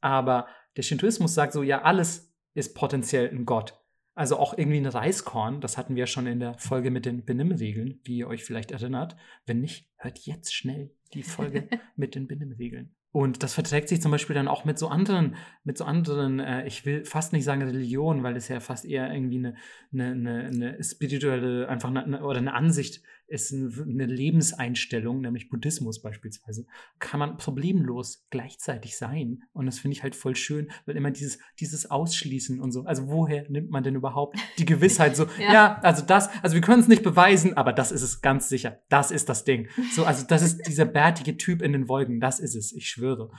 Aber der Shintoismus sagt so, ja, alles ist potenziell ein Gott. Also auch irgendwie ein Reiskorn, das hatten wir schon in der Folge mit den Benimmregeln, wie ihr euch vielleicht erinnert. Wenn nicht, hört jetzt schnell die Folge mit den Benimmregeln. Und das verträgt sich zum Beispiel dann auch mit so anderen, mit so anderen, äh, ich will fast nicht sagen Religion, weil es ja fast eher irgendwie eine, eine, eine, eine spirituelle, einfach eine, oder eine Ansicht ist, eine Lebenseinstellung, nämlich Buddhismus beispielsweise, kann man problemlos gleichzeitig sein. Und das finde ich halt voll schön, weil immer dieses, dieses Ausschließen und so, also woher nimmt man denn überhaupt die Gewissheit so, ja. ja, also das, also wir können es nicht beweisen, aber das ist es ganz sicher, das ist das Ding. So, also das ist dieser bärtige Typ in den Wolken, das ist es, ich schwöre.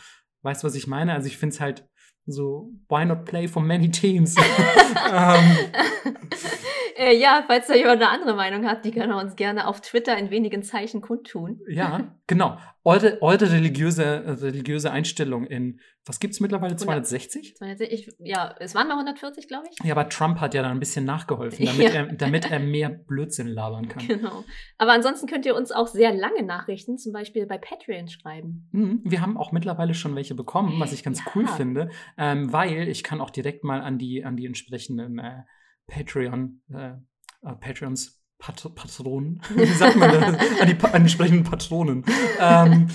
Weißt du, was ich meine? Also ich finde es halt so, why not play for many teams? ähm, äh, ja, falls da jemand eine andere Meinung hat, die kann er uns gerne auf Twitter in wenigen Zeichen kundtun. Ja, genau. Eure, eure religiöse, religiöse Einstellung in, was gibt es mittlerweile, 260? 260? ja, es waren mal 140, glaube ich. Ja, aber Trump hat ja dann ein bisschen nachgeholfen, damit, ja. er, damit er mehr Blödsinn labern kann. Genau. Aber ansonsten könnt ihr uns auch sehr lange Nachrichten, zum Beispiel bei Patreon, schreiben. Mhm, wir haben auch mittlerweile schon welche bekommen, was ich ganz ja. cool finde, ähm, weil ich kann auch direkt mal an die, an die entsprechenden äh, Patreon, äh, äh, Patreons Pat Patronen, wie sagt man das? an, die, an die entsprechenden Patronen. ähm,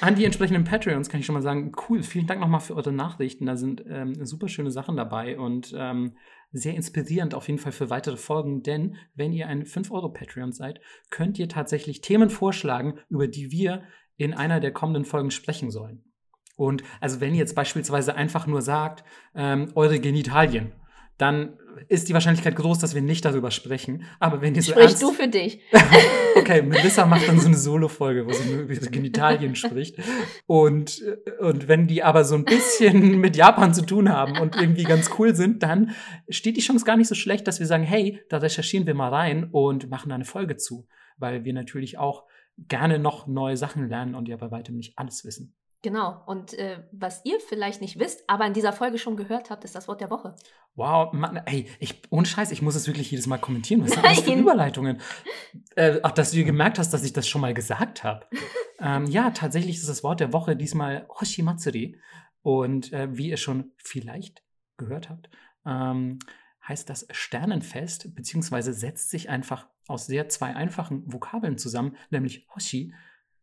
an die entsprechenden Patreons kann ich schon mal sagen, cool, vielen Dank nochmal für eure Nachrichten. Da sind ähm, super schöne Sachen dabei und ähm, sehr inspirierend auf jeden Fall für weitere Folgen, denn wenn ihr ein 5-Euro-Patreon seid, könnt ihr tatsächlich Themen vorschlagen, über die wir in einer der kommenden Folgen sprechen sollen. Und also wenn ihr jetzt beispielsweise einfach nur sagt, ähm, eure Genitalien, dann ist die Wahrscheinlichkeit groß, dass wir nicht darüber sprechen. Aber wenn ihr so Sprich ernst... du für dich. okay, Melissa macht dann so eine Solo-Folge, wo sie nur über Genitalien spricht. Und, und wenn die aber so ein bisschen mit Japan zu tun haben und irgendwie ganz cool sind, dann steht die Chance gar nicht so schlecht, dass wir sagen, hey, da recherchieren wir mal rein und machen da eine Folge zu. Weil wir natürlich auch gerne noch neue Sachen lernen und ja bei weitem nicht alles wissen. Genau. Und äh, was ihr vielleicht nicht wisst, aber in dieser Folge schon gehört habt, ist das Wort der Woche. Wow, Mann, ey, ich, ohne Scheiß, ich muss es wirklich jedes Mal kommentieren. Was sind das für Überleitungen? Äh, ach, dass du gemerkt hast, dass ich das schon mal gesagt habe. ähm, ja, tatsächlich ist das Wort der Woche diesmal Hoshimatsuri. Und äh, wie ihr schon vielleicht gehört habt, ähm, heißt das Sternenfest, beziehungsweise setzt sich einfach aus sehr zwei einfachen Vokabeln zusammen, nämlich Hoshi,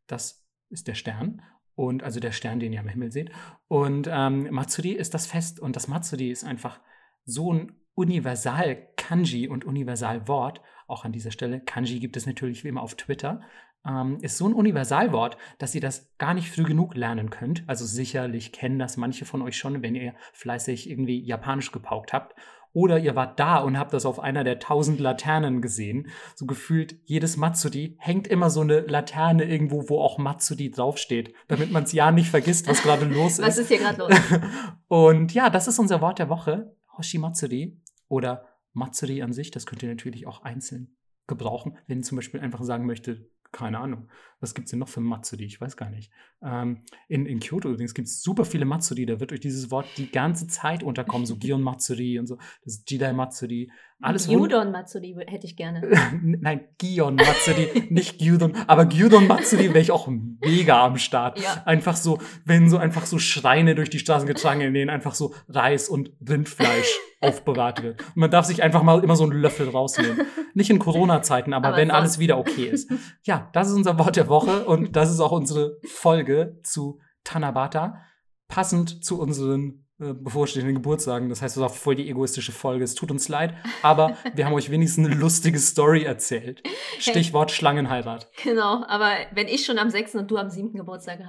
das ist der Stern, und also der Stern, den ihr am Himmel seht. Und ähm, Matsuri ist das Fest und das Matsuri ist einfach so ein Universal-Kanji und Universalwort. Auch an dieser Stelle, Kanji gibt es natürlich wie immer auf Twitter. Ähm, ist so ein Universalwort, dass ihr das gar nicht früh genug lernen könnt. Also sicherlich kennen das manche von euch schon, wenn ihr fleißig irgendwie Japanisch gepaukt habt. Oder ihr wart da und habt das auf einer der tausend Laternen gesehen. So gefühlt, jedes Matsuri hängt immer so eine Laterne irgendwo, wo auch Matsuri draufsteht, damit man es ja nicht vergisst, was gerade los ist. Was ist hier gerade los? und ja, das ist unser Wort der Woche. Hoshi Matsuri oder Matsuri an sich. Das könnt ihr natürlich auch einzeln gebrauchen, wenn ihr zum Beispiel einfach sagen möchtet, keine Ahnung. Was gibt es denn noch für Matsuri? Ich weiß gar nicht. Ähm, in, in Kyoto übrigens gibt es super viele Matsuri. Da wird euch dieses Wort die ganze Zeit unterkommen. So Gion Matsuri und so. Das Jidai Matsuri. Alles Gyudon Matsuri hätte ich gerne. Nein, Gion Matsuri, nicht Gyudon. Aber Gyudon Matsuri wäre ich auch mega am Start. Ja. Einfach so, wenn so einfach so Schreine durch die Straßen getragen, in denen einfach so Reis und Rindfleisch aufbewahrt wird. Und man darf sich einfach mal immer so einen Löffel rausnehmen. Nicht in Corona-Zeiten, aber, aber, wenn sonst. alles wieder okay ist. Ja, das ist unser Wort der Woche und das ist auch unsere Folge zu Tanabata. Passend zu unseren bevorstehenden Geburtstagen. Das heißt, es ist auch voll die egoistische Folge. Es tut uns leid, aber wir haben euch wenigstens eine lustige Story erzählt. Stichwort hey. Schlangenheirat. Genau, aber wenn ich schon am 6. und du am 7. Geburtstag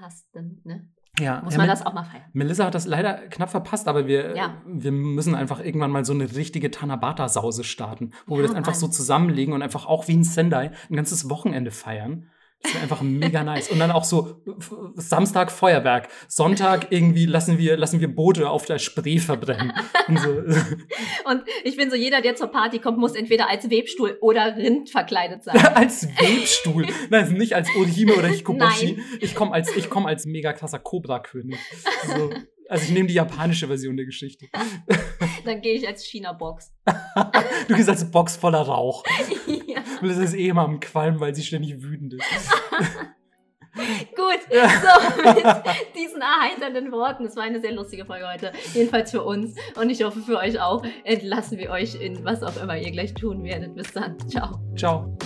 hast, dann, ne? Ja, muss man das auch mal feiern. Melissa hat das leider knapp verpasst, aber wir, ja. wir müssen einfach irgendwann mal so eine richtige Tanabata-Sause starten, wo ja, wir das einfach Mann. so zusammenlegen und einfach auch wie ein Sendai ein ganzes Wochenende feiern. Das wäre einfach mega nice. Und dann auch so Samstag Feuerwerk, Sonntag irgendwie lassen wir, lassen wir Boote auf der Spree verbrennen. Und, so. und ich bin so, jeder, der zur Party kommt, muss entweder als Webstuhl oder Rind verkleidet sein. als Webstuhl? Nein, nicht als Orihime oder Hikoboshi. Nein. Ich komme als, komm als mega krasser Cobra-König. So. Also ich nehme die japanische Version der Geschichte. Dann gehe ich als China-Box. du gehst als Box voller Rauch. ja. Und das ist eh immer am Qualm, weil sie ständig wütend ist. Gut, so mit diesen erheiternden Worten. Es war eine sehr lustige Folge heute. Jedenfalls für uns. Und ich hoffe für euch auch. Entlassen wir euch in was auch immer ihr gleich tun werdet. Bis dann. Ciao. Ciao.